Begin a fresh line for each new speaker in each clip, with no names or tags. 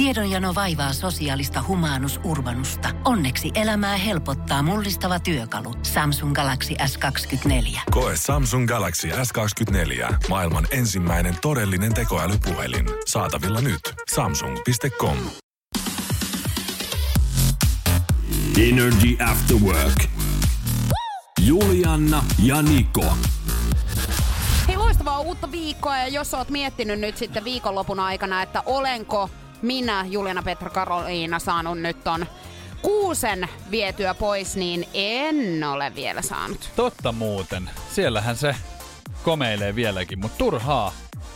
Tiedonjano vaivaa sosiaalista humanus urbanusta. Onneksi elämää helpottaa mullistava työkalu. Samsung Galaxy S24.
Koe Samsung Galaxy S24. Maailman ensimmäinen todellinen tekoälypuhelin. Saatavilla nyt. Samsung.com.
Energy After Work. Julianna ja Niko.
Hei, loistavaa uutta viikkoa ja jos oot miettinyt nyt sitten viikonlopun aikana, että olenko minä, Juliana Petra Karoliina, saanut nyt ton kuusen vietyä pois, niin en ole vielä saanut.
Totta muuten. Siellähän se komeilee vieläkin, mutta turhaa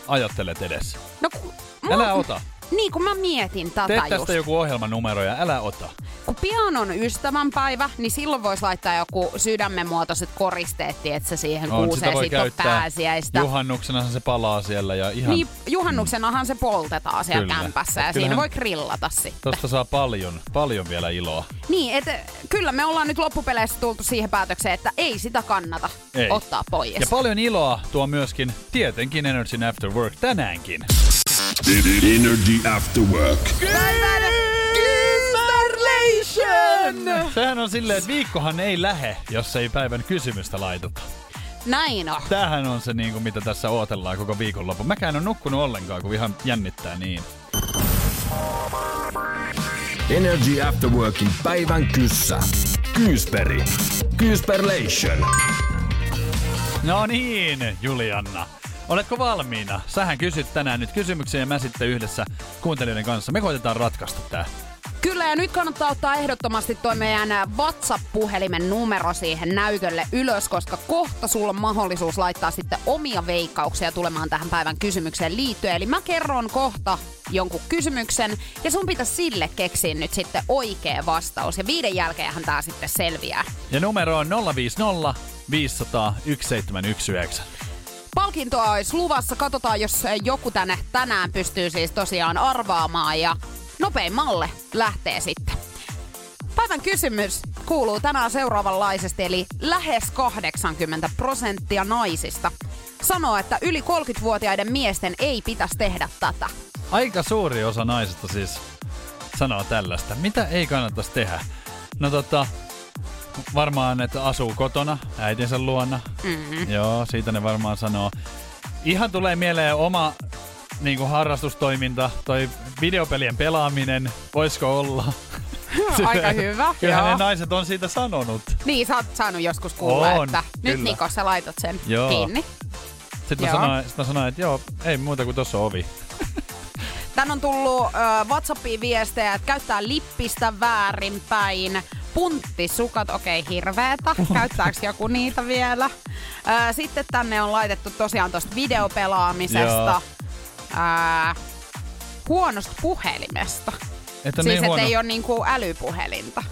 ajattelet edes.
No, ku,
Älä ota.
Niin, kun mä mietin tätä
Tee
just.
tästä joku ohjelmanumero ja älä ota.
Kun pian on ystävänpäivä, niin silloin voisi laittaa joku sydämen muotoiset koristeet, että se siihen
On,
kuuseen sitten on pääsiäistä.
Juhannuksenahan se palaa siellä ja ihan...
Niin, juhannuksenahan se poltetaan siellä
Kyllä.
kämpässä ja siinä voi grillata sitten.
Tosta saa paljon, paljon vielä iloa.
Niin, että kyllä me ollaan nyt loppupeleissä tultu siihen päätökseen, että ei sitä kannata
Ei.
ottaa pois.
Ja paljon iloa tuo myöskin tietenkin Energy After Work tänäänkin.
Energy After Work.
Sehän on silleen, että viikkohan ei lähe, jos ei päivän kysymystä laiteta.
Näin on.
Tämähän on se, niin kuin, mitä tässä odotellaan koko viikonloppu. Mäkään en ole nukkunut ollenkaan, kun ihan jännittää niin.
Energy After Workin päivän kyssä. Kyysperi. Kyysperlation.
No niin, Julianna. Oletko valmiina? Sähän kysyt tänään nyt kysymyksiä ja mä sitten yhdessä kuuntelijoiden kanssa. Me koitetaan ratkaista tää.
Kyllä, ja nyt kannattaa ottaa ehdottomasti toi meidän WhatsApp-puhelimen numero siihen näytölle ylös, koska kohta sulla on mahdollisuus laittaa sitten omia veikkauksia tulemaan tähän päivän kysymykseen liittyen. Eli mä kerron kohta jonkun kysymyksen, ja sun pitäisi sille keksiä nyt sitten oikea vastaus. Ja viiden jälkeenhän tää sitten selviää.
Ja numero on 050 500 1719.
Palkintoa olisi luvassa. Katsotaan, jos joku tänne tänään pystyy siis tosiaan arvaamaan ja nopeimmalle lähtee sitten. Päivän kysymys kuuluu tänään seuraavanlaisesti, eli lähes 80 prosenttia naisista sanoo, että yli 30-vuotiaiden miesten ei pitäisi tehdä tätä.
Aika suuri osa naisista siis sanoo tällaista. Mitä ei kannattaisi tehdä? No tota, varmaan, että asuu kotona äitinsä luona. Mm-hmm. Joo, siitä ne varmaan sanoo. Ihan tulee mieleen oma niin kuin harrastustoiminta, toi videopelien pelaaminen, voisiko olla?
Aika hyvä,
Kyllähän
joo.
ne naiset on siitä sanonut.
Niin, sä oot saanut joskus kuulla,
On,
että nyt
kyllä.
Niko, sä laitat sen
Joo.
kiinni.
Sitten mä,
Joo.
sanoin, sit mä sanoin, että joo, ei muuta kuin tuossa ovi.
Tän on tullut äh, WhatsAppiin viestejä, että käyttää lippistä väärinpäin. Punttisukat, okei, okay, hirveetä. Käyttääks joku niitä vielä? Äh, sitten tänne on laitettu tosiaan tosta videopelaamisesta. Äh, huonosta puhelimesta.
Että
siis,
niin
että
huono.
ei ole niinku älypuhelinta.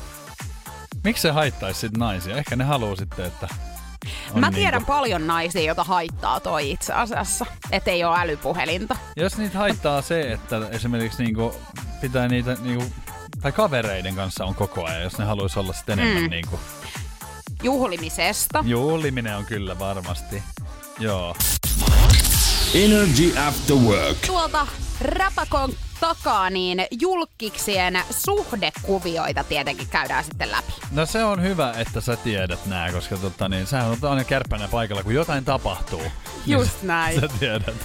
Miksi se haittaisi sit naisia? Ehkä ne haluaa sitten, että on
Mä tiedän
niinku,
paljon naisia, joita haittaa toi itse asiassa, että ei ole älypuhelinta.
Jos niitä haittaa se, että esimerkiksi niinku pitää niitä niinku, tai kavereiden kanssa on koko ajan, jos ne haluaisi olla sitten enemmän
Mm.
niinku,
Juhlimisesta.
juhliminen on kyllä varmasti. Joo.
Energy After Work.
tuolta räpäkon takaa, niin julkiksien suhdekuvioita tietenkin käydään sitten läpi.
No se on hyvä, että sä tiedät nää, koska tota, niin, sähän on aina kärppänä paikalla, kun jotain tapahtuu.
Just
niin,
näin.
Sä tiedät.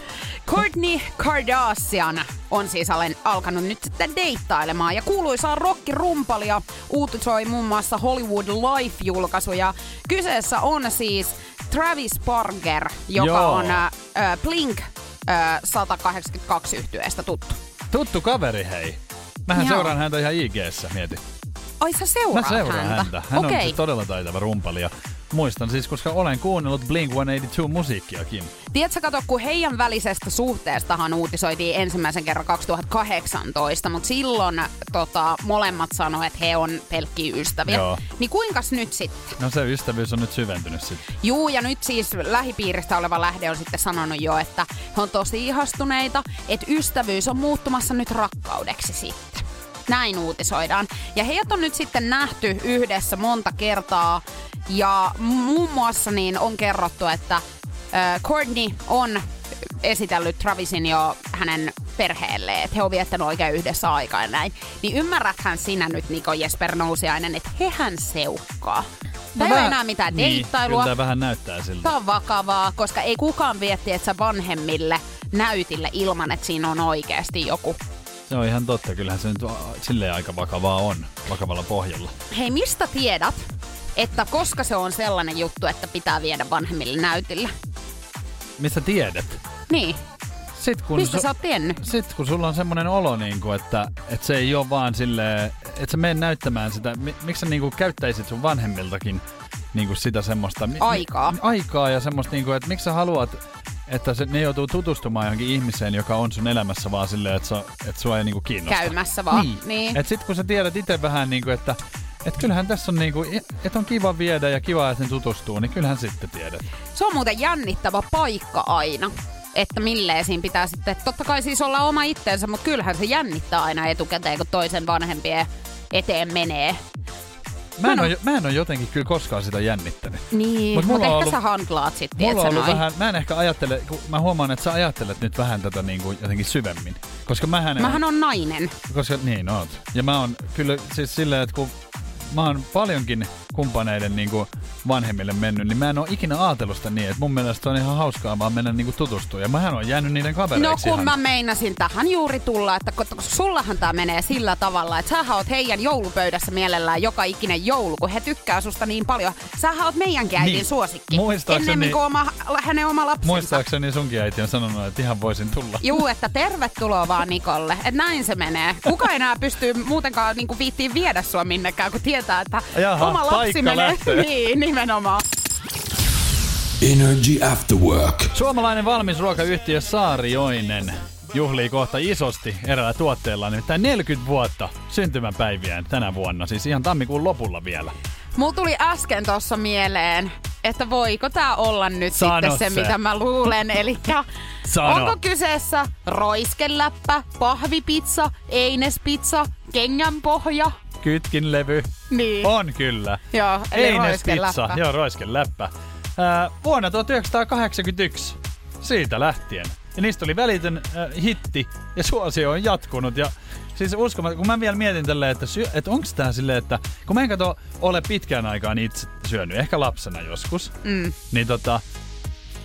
Kourtney Kardashian on siis alen, alkanut nyt sitten deittailemaan ja kuuluisaa rockirumpalia uutisoi muun muassa Hollywood Life-julkaisu ja kyseessä on siis Travis Barker, joka
Joo.
on äh, Blink äh, 182 yhtyeestä tuttu.
Tuttu kaveri, hei. Mähän
Joo.
seuraan häntä ihan IGssä, mieti.
Ai sä
Mä
seuraat
seuraan
häntä?
häntä. Hän
Okei.
on siis todella taitava rumpali ja muistan siis, koska olen kuunnellut Blink-182 musiikkiakin.
Tiedätkö, kato, kun heidän välisestä suhteestahan uutisoitiin ensimmäisen kerran 2018, mutta silloin tota, molemmat sanoivat, että he on pelkkiä ystäviä.
Joo.
Niin kuinkas nyt sitten?
No se ystävyys on nyt syventynyt sitten.
Juu, ja nyt siis lähipiiristä oleva lähde on sitten sanonut jo, että he on tosi ihastuneita, että ystävyys on muuttumassa nyt rakkaudeksi sitten. Näin uutisoidaan. Ja heidät on nyt sitten nähty yhdessä monta kertaa. Ja muun muassa niin on kerrottu, että äh, Courtney on esitellyt Travisin jo hänen perheelle, että he on viettänyt oikein yhdessä aikaa ja näin. Niin ymmärräthän sinä nyt, Niko Jesper Nousiainen, että hehän seukkaa. Tämä ei ole enää mitään
niin,
deittailua.
Kyllä tämä vähän näyttää siltä.
Tämä on vakavaa, koska ei kukaan vietti, että sä vanhemmille näytille ilman, että siinä on oikeasti joku.
Se on ihan totta. Kyllähän se nyt silleen aika vakavaa on, vakavalla pohjalla.
Hei, mistä tiedät, että koska se on sellainen juttu, että pitää viedä vanhemmille näytille?
Mistä tiedät?
Niin.
Sit kun
Mistä sä oot tiennyt?
Sit kun sulla on semmoinen olo, niin kuin, että, että se ei ole vaan silleen, että sä menen näyttämään sitä, mi, miksi sä niin kuin, käyttäisit sun vanhemmiltakin niin kuin sitä semmoista... mi-
Aikaa.
Mi, aikaa ja semmoista, niin kuin, että miksi sä haluat, että se, ne joutuu tutustumaan johonkin ihmiseen, joka on sun elämässä vaan silleen, että, sä, että sua ei niin kuin, kiinnosta.
Käymässä vaan.
Niin.
niin.
Et sit kun sä tiedät itse vähän niin kuin, että et kyllähän tässä on niinku, että on kiva viedä ja kiva, että ne tutustuu, niin kyllähän sitten tiedät.
Se on muuten jännittävä paikka aina että milleen siinä pitää sitten, totta kai siis olla oma itteensä, mutta kyllähän se jännittää aina etukäteen, kun toisen vanhempien eteen menee.
Mä en, ole, mä en ole jotenkin kyllä koskaan sitä jännittänyt.
Niin,
Mut
mutta
mulla
ehkä
ollut-
sä handlaat sitten,
Mulla on ollut
noin.
vähän, mä en ehkä ajattele, kun mä huomaan, että sä ajattelet nyt vähän tätä niin kuin jotenkin syvemmin. Koska mähän, en-
Mähän on nainen.
Koska niin oot. Ja mä oon kyllä siis silleen, että kun mä oon paljonkin kumppaneiden niin kuin vanhemmille mennyt, niin mä en oo ikinä ajatellut sitä niin, että mun mielestä on ihan hauskaa vaan mennä niin kuin tutustumaan. Ja mähän on jäänyt niiden kavereiksi
No kun
ihan.
mä meinasin tähän juuri tulla, että kun sullahan tää menee sillä tavalla, että sähän oot heidän joulupöydässä mielellään joka ikinen joulu, kun he tykkää susta niin paljon. Sähän oot meidänkin äitin
Niin.
suosikki.
Muistaakseni-
Ennemmin kuin oma, hänen oma lapsensa.
Muistaakseni sunkin äiti on sanonut, että ihan voisin tulla.
Juu, että tervetuloa vaan Nikolle. Että näin se menee. Kuka enää pystyy muutenkaan niinku viittiin viedä sua minnekään, kun tietää, että
Jaha,
oma lapsi
paikka
menee. niin, nimenomaan.
Energy After Work.
Suomalainen valmisruokayhtiö Saarioinen juhlii kohta isosti eräällä tuotteella, nimittäin 40 vuotta syntymäpäiviään tänä vuonna, siis ihan tammikuun lopulla vielä.
Mulla tuli äsken tuossa mieleen, että voiko tää olla nyt
Sano
sitten se,
se.
mitä mä luulen. Eli onko kyseessä roiskeläppä, pahvipizza, einespizza, kengänpohja?
Kytkin levy.
Niin.
On kyllä.
Joo, eli
Eines pizza. Joo, roiskeläppä. Ää, vuonna 1981. Siitä lähtien. Ja niistä oli välitön äh, hitti ja suosio on jatkunut. Ja siis uskomatta, kun mä vielä mietin tälleen, että, syö, että onko tää silleen, että kun mä en kato ole pitkään aikaan itse syönyt, ehkä lapsena joskus,
Mm.
niin tota,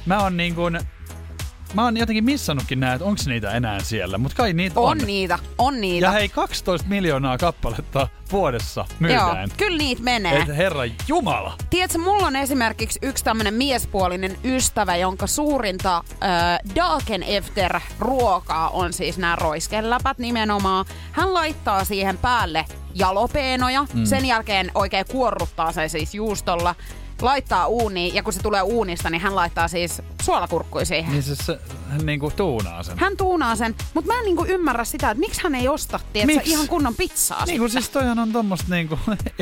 mä oon niin kuin, mä oon jotenkin missannutkin nää, että onko niitä enää siellä, mutta kai niitä on.
On niitä, on niitä.
Ja hei, 12 miljoonaa kappaletta vuodessa
Joo,
myydään.
kyllä niitä menee.
Et herra jumala.
Tiedätkö, mulla on esimerkiksi yksi tämmönen miespuolinen ystävä, jonka suurinta äh, Dagen Efter ruokaa on siis nämä roiskeläpät nimenomaan. Hän laittaa siihen päälle jalopeenoja, mm. sen jälkeen oikein kuorruttaa se siis juustolla, laittaa uuniin ja kun se tulee uunista, niin hän laittaa siis suolakurkkuja siihen.
Niin se hän niinku tuunaa sen.
Hän tuunaa sen, mutta mä en niinku ymmärrä sitä, että miksi hän ei osta tiedätkö, ihan kunnon pizzaa
Niin kuin siis toihan on tommoista niinku...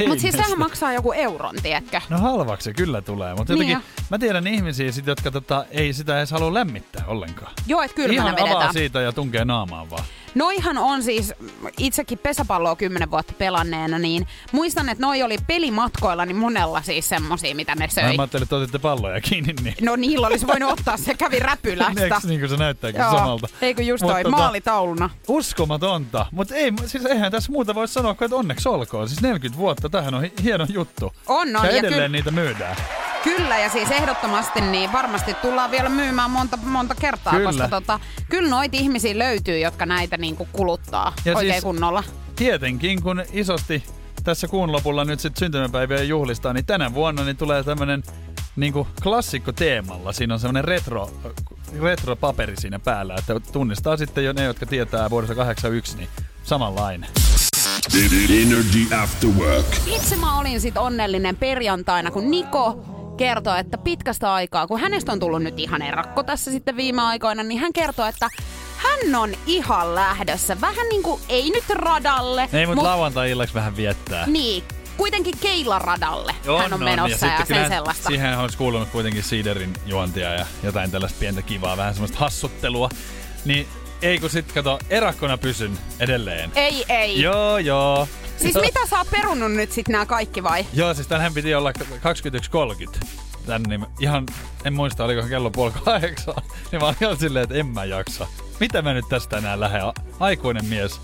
Mutta siis sehän maksaa joku euron, tiedätkö?
No halvaksi se kyllä tulee, mutta
Niin
jotenkin mä tiedän ihmisiä sit, jotka tota, ei sitä edes halua lämmittää ollenkaan.
Joo, että kylmänä
Ihan
vedetään.
avaa siitä ja tunkee naamaan vaan.
Noihan on siis, itsekin pesäpalloa kymmenen vuotta pelanneena, niin muistan, että noi oli pelimatkoilla niin monella siis semmosia, mitä ne söi.
Mä ajattelin, että otitte palloja kiinni, niin
No niillä olisi voinut ottaa, se kävi räpylästä.
Eikö niin kuin se näyttääkin samalta?
eikö just
Mut
toi
tota-
maalitauluna.
Uskomatonta. Mutta ei, siis eihän tässä muuta voi sanoa kuin, että onneksi olkoon. Siis 40 vuotta, tähän on hi- hieno juttu.
On, on.
ja
Ja
edelleen
ky-
niitä myydään.
kyllä, ja siis ehdottomasti niin varmasti tullaan vielä myymään monta, monta kertaa,
Kyllä.
koska tota, kyllä noita ihmisiä löytyy, jotka näitä niinku kuluttaa
Ja
oikein
siis-
kunnolla.
Tietenkin, kun isosti tässä kuun lopulla nyt sitten syntymäpäiviä juhlistaa, niin tänä vuonna niin tulee tämmönen niinku klassikko teemalla. Siinä on semmoinen retro, retro-paperi siinä päällä, että tunnistaa sitten jo ne, jotka tietää vuodesta 81, niin samanlainen.
Energy After Work.
Itse mä olin sit onnellinen perjantaina, kun Niko kertoi, että pitkästä aikaa, kun hänestä on tullut nyt ihan erakko tässä sitten viime aikoina, niin hän kertoi, että hän on ihan lähdössä. Vähän niin kuin, ei nyt radalle.
Ei, mutta
mut-
lauantai-illaksi vähän viettää.
Niin, kuitenkin keilaradalle hän on menossa ja, ja sen sellaista.
Siihen olisi kuulunut kuitenkin siiderin juontia ja jotain tällaista pientä kivaa, vähän semmoista hassuttelua. Niin ei kun sit kato, erakkona pysyn edelleen.
Ei, ei.
Joo, joo.
Siis mitä sä oot perunut nyt sit nämä kaikki vai?
Joo, siis tänhän piti olla 21.30. tän, niin ihan, en muista oliko kello puoli kahdeksan, niin mä olin ihan silleen, että en mä jaksa. Mitä mä nyt tästä enää lähden? Aikuinen mies,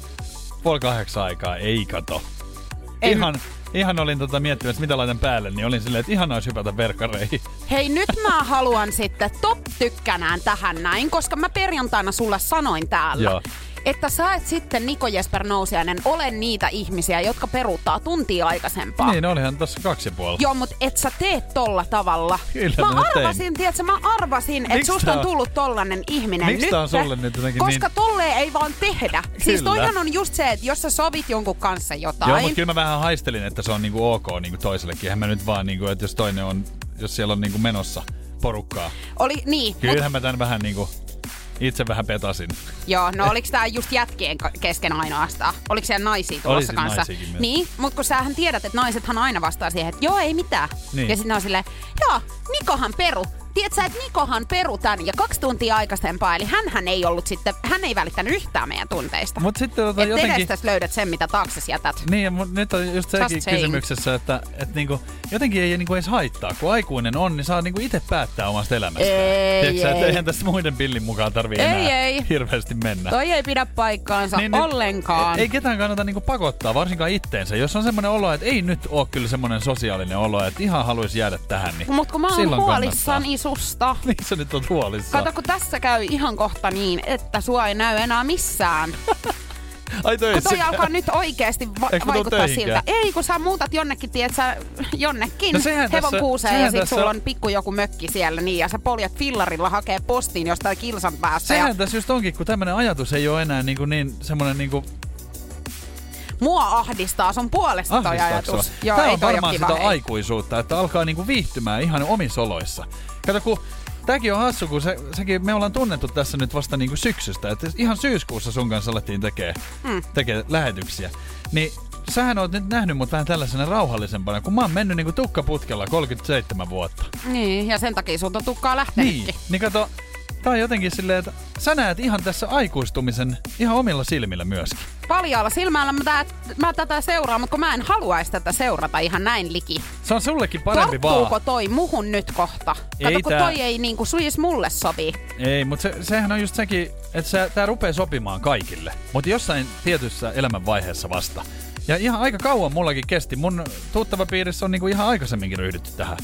puoli kahdeksan aikaa, ei kato.
En-
Ihan, ihan olin tota miettimässä, mitä laitan päälle, niin olin silleen, että ihan olisi hypätä verkkareihin.
Hei, nyt mä haluan sitten top tykkänään tähän näin, koska mä perjantaina sulle sanoin täällä.
Joo.
Että sä et sitten Niko Jesper Nousiainen ole niitä ihmisiä, jotka peruuttaa tuntia aikaisempaa.
Niin, olihan tossa kaksi puoli.
Joo, mutta et sä tee tolla tavalla.
Kyllä
mä
tein.
arvasin, tiedätkö, mä arvasin, että susta on tullut tollanen ihminen
Miksi
nyt.
on sulle nyt jotenkin
Koska
niin-
tolleen ei vaan tehdä. Siis
Kyllä.
toihan on just se, että jos sä sovit jonkun kanssa jotain.
Joo, mutta kyllä mä vähän haistelin, että se on niinku ok niinku toisellekin. Eihän mä nyt vaan, niinku, että jos toinen on, jos siellä on niinku menossa porukkaa.
Oli, niin, mut,
Kyllähän mä tän vähän niinku itse vähän petasin.
joo, no oliks tää just jätkien kesken ainoastaan? Oliko siellä naisia tulossa
Oli siis
kanssa?
myös.
Niin, mutta kun sähän tiedät, että naisethan aina vastaa siihen, että joo, ei mitään.
Niin.
Ja sitten on silleen, joo, Nikohan peru. Tiedätkö, että Nikohan peru tän ja kaksi tuntia aikaisempaa, eli hän ei ollut sitten, hän ei välittänyt yhtään meidän tunteista.
Mut sitten tota,
Et
jotenkin...
löydät sen, mitä taakse jätät.
Niin, mutta nyt on just sekin
Just
kysymyksessä, että, että niinku, jotenkin ei niinku edes haittaa. Kun aikuinen on, niin saa niinku itse päättää omasta elämästään.
Ei,
Tiedätkö,
ei.
eihän tässä muiden pillin mukaan tarvii
Ei,
enää
ei.
hirveästi mennä.
Toi ei pidä paikkaansa niin,
nyt-
ollenkaan.
Ei ketään kannata niinku pakottaa, varsinkaan itteensä. Jos on semmoinen olo, että ei nyt ole kyllä semmoinen sosiaalinen olo, että ihan haluaisi jäädä tähän, niin
Mut kun mä oon
silloin
huolissani susta.
Niin sä nyt oot huolissaan.
Kato, kun tässä käy ihan kohta niin, että sua ei näy enää missään.
Ai
Kun
töissä.
toi alkaa nyt oikeesti va- vaikuttaa siltä. Ei, kun sä muutat jonnekin, tiedät sä, jonnekin
No
hevon
tässä-
kuuseen ja sit
tässä-
sulla on pikku joku mökki siellä niin ja sä poljat fillarilla hakee postiin jostain kilsan päästä ja
Sehän tässä just onkin, kun tämmönen ajatus ei ole enää niinku niin semmoinen niinku
mua ahdistaa sun puolesta toi ajatus. Joo, ei
on varmaan sitä
hei.
aikuisuutta, että alkaa niinku viihtymään ihan omissa oloissa. Kato, kun Tämäkin on hassu, kun se, sekin, me ollaan tunnettu tässä nyt vasta niinku syksystä. Että ihan syyskuussa sun kanssa alettiin tekee, mm. tekee lähetyksiä. Niin sähän oot nyt nähnyt mut vähän tällaisena rauhallisempana, kun mä oon mennyt niinku tukkaputkella 37 vuotta.
Niin, ja sen takia sulta tukkaa lähtenytkin.
Niin, niin kato, tää on jotenkin silleen, että sä näet ihan tässä aikuistumisen ihan omilla silmillä myöskin.
Paljaalla silmällä mä, tää, mä tätä seuraan, mutta kun mä en haluaisi tätä seurata ihan näin liki.
Se on sullekin parempi
Tarttuuko
vaan.
toi muhun nyt kohta?
Ei
Kato, kun
tää-
toi ei niinku suis mulle sovi.
Ei, mutta se, sehän on just sekin, että se, tää rupeaa sopimaan kaikille. Mutta jossain tietyssä elämänvaiheessa vasta. Ja ihan aika kauan mullakin kesti. Mun tuttava piirissä on niinku ihan aikaisemmin ryhdytty tähän.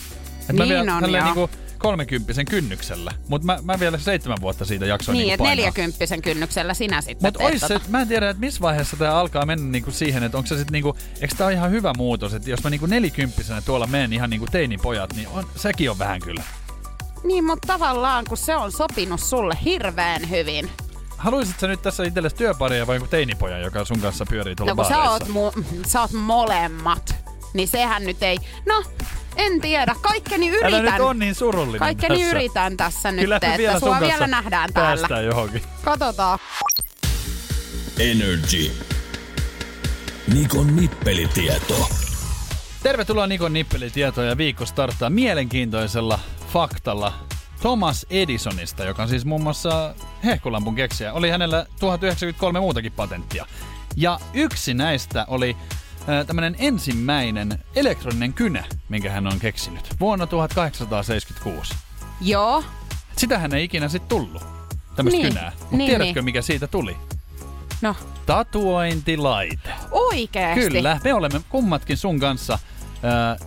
Et mä
Niin
vielä
on, joo.
niinku kolmekymppisen kynnyksellä. Mutta mä, mä vielä seitsemän vuotta siitä jaksoin
Niin,
niinku
että kynnyksellä sinä sitten
Mutta ois se,
tota.
mä en tiedä, että missä vaiheessa tämä alkaa mennä niinku siihen, että onko se sitten niinku, eikö tää ole ihan hyvä muutos, että jos mä niinku nelikymppisenä tuolla menen ihan niinku teinipojat, niin on, sekin on vähän kyllä.
Niin, mutta tavallaan kun se on sopinut sulle hirveän hyvin.
Haluaisit sä nyt tässä itsellesi työparia vai joku teinipoja, joka sun kanssa pyörii tuolla
No kun sä oot, mu- sä oot molemmat, niin sehän nyt ei... No, en tiedä. Kaikkeni
Älä
yritän.
nyt on niin surullinen
Kaikkeni
tässä.
yritän tässä nyt,
Kyllä
että
vielä
sua vielä nähdään täällä.
Johonkin.
Katsotaan.
Energy. Nikon nippelitieto.
Tervetuloa Nikon nippelitietoja ja viikko starttaa mielenkiintoisella faktalla Thomas Edisonista, joka on siis muun muassa hehkulampun keksijä. Oli hänellä 1093 muutakin patenttia. Ja yksi näistä oli tämmöinen ensimmäinen elektroninen kynä, minkä hän on keksinyt vuonna 1876.
Joo.
Sitähän ei ikinä sitten tullut, tämmöistä
Niin,
kynää. Mutta
niin,
tiedätkö,
niin.
mikä siitä tuli?
No,
Tatuointilaite.
oikeesti.
Kyllä, me olemme kummatkin sun kanssa ää,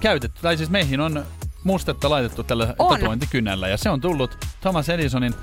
käytetty, tai siis meihin on mustetta laitettu tällä
On.
tatuointikynällä, ja se on tullut Thomas Edisonin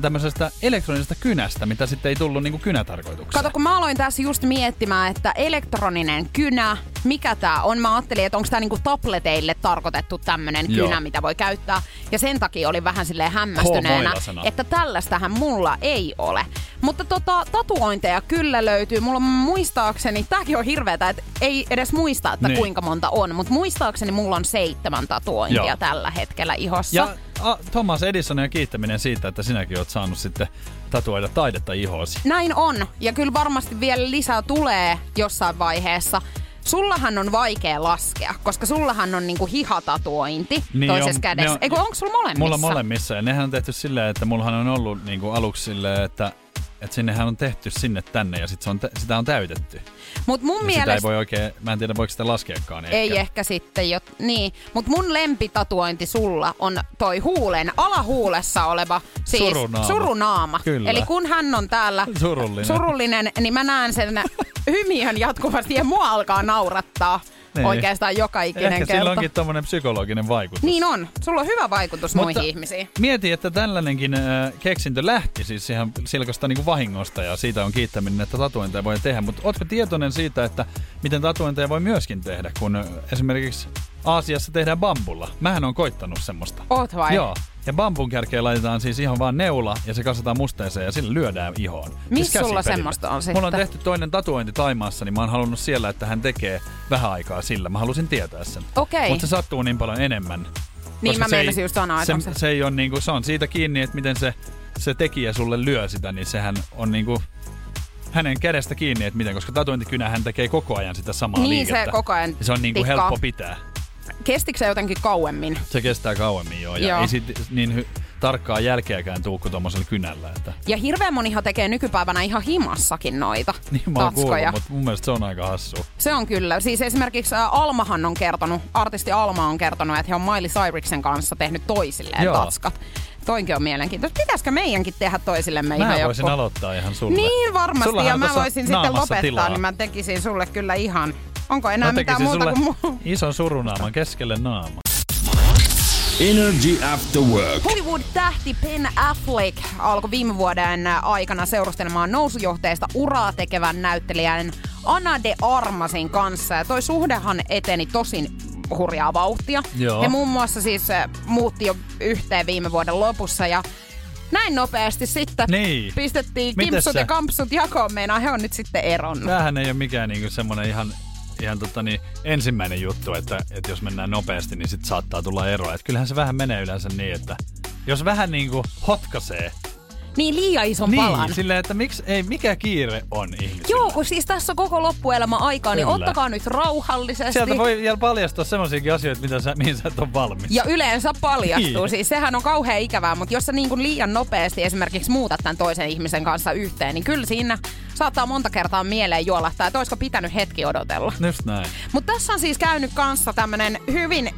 tämmöisestä elektronisesta kynästä, mitä sitten ei tullut niinku kynätarkoitukseen.
Kato, kun mä aloin tässä just miettimään, että elektroninen kynä, mikä tää on. Mä ajattelin, että onko tää niinku tableteille tarkoitettu tämmönen
Joo.
kynä, mitä voi käyttää. Ja sen takia olin vähän silleen hämmästyneenä, että tällaistähän mulla ei ole. Mutta tota, tatuointeja kyllä löytyy. Mulla on muistaakseni, tääkin on hirveetä, että ei edes muista, että
Niin.
kuinka monta on. Mutta muistaakseni mulla on seitsemän tatuointia
Joo.
tällä hetkellä ihossa.
Ja a, Thomas Edisonia kiittäminen siitä, että sinäkin oot saanut sitten tatuoida taidetta ihoosi.
Näin on. Ja kyllä varmasti vielä lisää tulee jossain vaiheessa. Sullahan on vaikea laskea, koska sullahan on niinku hihatatuointi
Niin
toisessa
on,
kädessä.
on-
Eikö onko sulla molemmissa?
Mulla on molemmissa, ja nehän on tehty silleen, että mullahan on ollut niinku aluksi silleen, että että sinnehän on tehty sinne tänne ja sit se on, tä- sitä on täytetty.
Mut mun
Ja
mielestä...
sitä ei voi oikein, mä en tiedä voiko sitä laskeakaan ehkä.
Ei ehkä sitten jo, niin. Mutta mun lempitatuointi sulla on toi huulen, alahuulessa oleva siis
Surunaama.
surunaama.
Kyllä.
Eli kun hän on täällä
Surullinen.
surullinen niin mä näen sen hymiön jatkuvasti ja mua alkaa naurattaa
Niin.
oikeastaan joka ikinen
Ehkä
kerta.
sillä onkin tommonen psykologinen vaikutus.
Niin on. Sulla on hyvä vaikutus
Mutta
muihin ihmisiin.
Mieti, että tällainenkin äh, keksintö lähti siis ihan silkosta niin vahingosta ja siitä on kiittäminen, että tatuointeja voi tehdä. Mutta ootko tietoinen siitä, että miten tatuointeja voi myöskin tehdä, kun esimerkiksi Aasiassa tehdään bambulla? Mähän on koittanut semmoista.
Oot vai?
Joo. Ja bambun kärkeen laitetaan siis ihan vaan neula ja se kasataan musteeseen ja sillä lyödään ihoon.
Missä
siis
sulla semmoista on
Mulla on
sitten?
tehty toinen tatuointi Taimaassa, niin mä oon halunnut siellä, että hän tekee vähän aikaa sillä. Mä halusin tietää sen.
Okei.
Mutta se sattuu niin paljon enemmän.
Niin mä
se ei-
meinasin just sanoa,
se,
se-
se, ei ole niinku, se on siitä kiinni, että miten se, se tekijä sulle lyö sitä, niin sehän on niinku hänen kädestä kiinni, että miten, koska tatuointikynä hän tekee koko ajan sitä samaa
Niin, se
liikettä.
koko ajan
Ja se on niinku
tikkaa.
helppo pitää.
Kestikö se jotenkin kauemmin?
Se kestää kauemmin joo, ja
Joo.
ei sit niin hy- tarkkaa jälkeäkään tuu kuin tommosella kynällä. Että.
Ja hirveän monihan tekee nykypäivänä ihan himassakin noita
Niin mä oon kuullut,
tatskoja.
mutta mun mielestä se on aika hassu.
Se on kyllä. Siis esimerkiksi Almahan on kertonut, artisti Alma on kertonut, että he on Miley Cyruksen kanssa tehnyt toisilleen
Joo.
tatskat. Toinkin on mielenkiintoista. Pitäisikö meidänkin tehdä toisillemme
Mä
ihan
voisin
joku?
aloittaa ihan sulle.
Niin varmasti,
Sullahan
ja mä voisin sitten lopettaa,
tilaa.
niin mä tekisin sulle kyllä ihan... Onko enää mitään muuta
sulle
kuin muu?
ison surunaaman keskelle naama.
Energy After Work.
Hollywood-tähti Ben Affleck alkoi viime vuoden aikana seurustelemaan nousujohteesta uraa tekevän näyttelijän Ana de Armasin kanssa. Ja toi suhdehan eteni tosin hurjaa vauhtia.
Joo.
He muun muassa siis äh, muutti jo yhteen viime vuoden lopussa ja näin nopeasti sitten
Niin.
pistettiin kimpsut ja kampsut jakoon. Meinaa he on nyt sitten eronnut.
Tämähän ei ole mikään niinku semmoinen ihan, ihan tota niin, ensimmäinen juttu, että, että jos mennään nopeasti, niin sit saattaa tulla eroa. Et kyllähän se vähän menee yleensä niin, että jos vähän niinku hotkaisee,
Niin liian ison
niin
palan.
silleen, että miksi, ei, mikä kiire on ihmisillä?
Joo, kun siis tässä on koko loppuelämä aikaa, niin
Kyllä.
ottakaa nyt rauhallisesti.
Sieltä voi vielä paljastaa semmoisiakin asioita, mitä sä, mihin sä et ole valmis.
Ja yleensä paljastuu.
Niin.
Siis sehän on kauhean ikävää, mutta jos sä niin kuin liian nopeasti esimerkiksi muutat tämän toisen ihmisen kanssa yhteen, niin kyllä siinä saattaa monta kertaa mieleen juolahtaa, että olisiko pitänyt hetki odotella.
Just näin.
Mutta tässä on siis käynyt kanssa tämmönen hyvin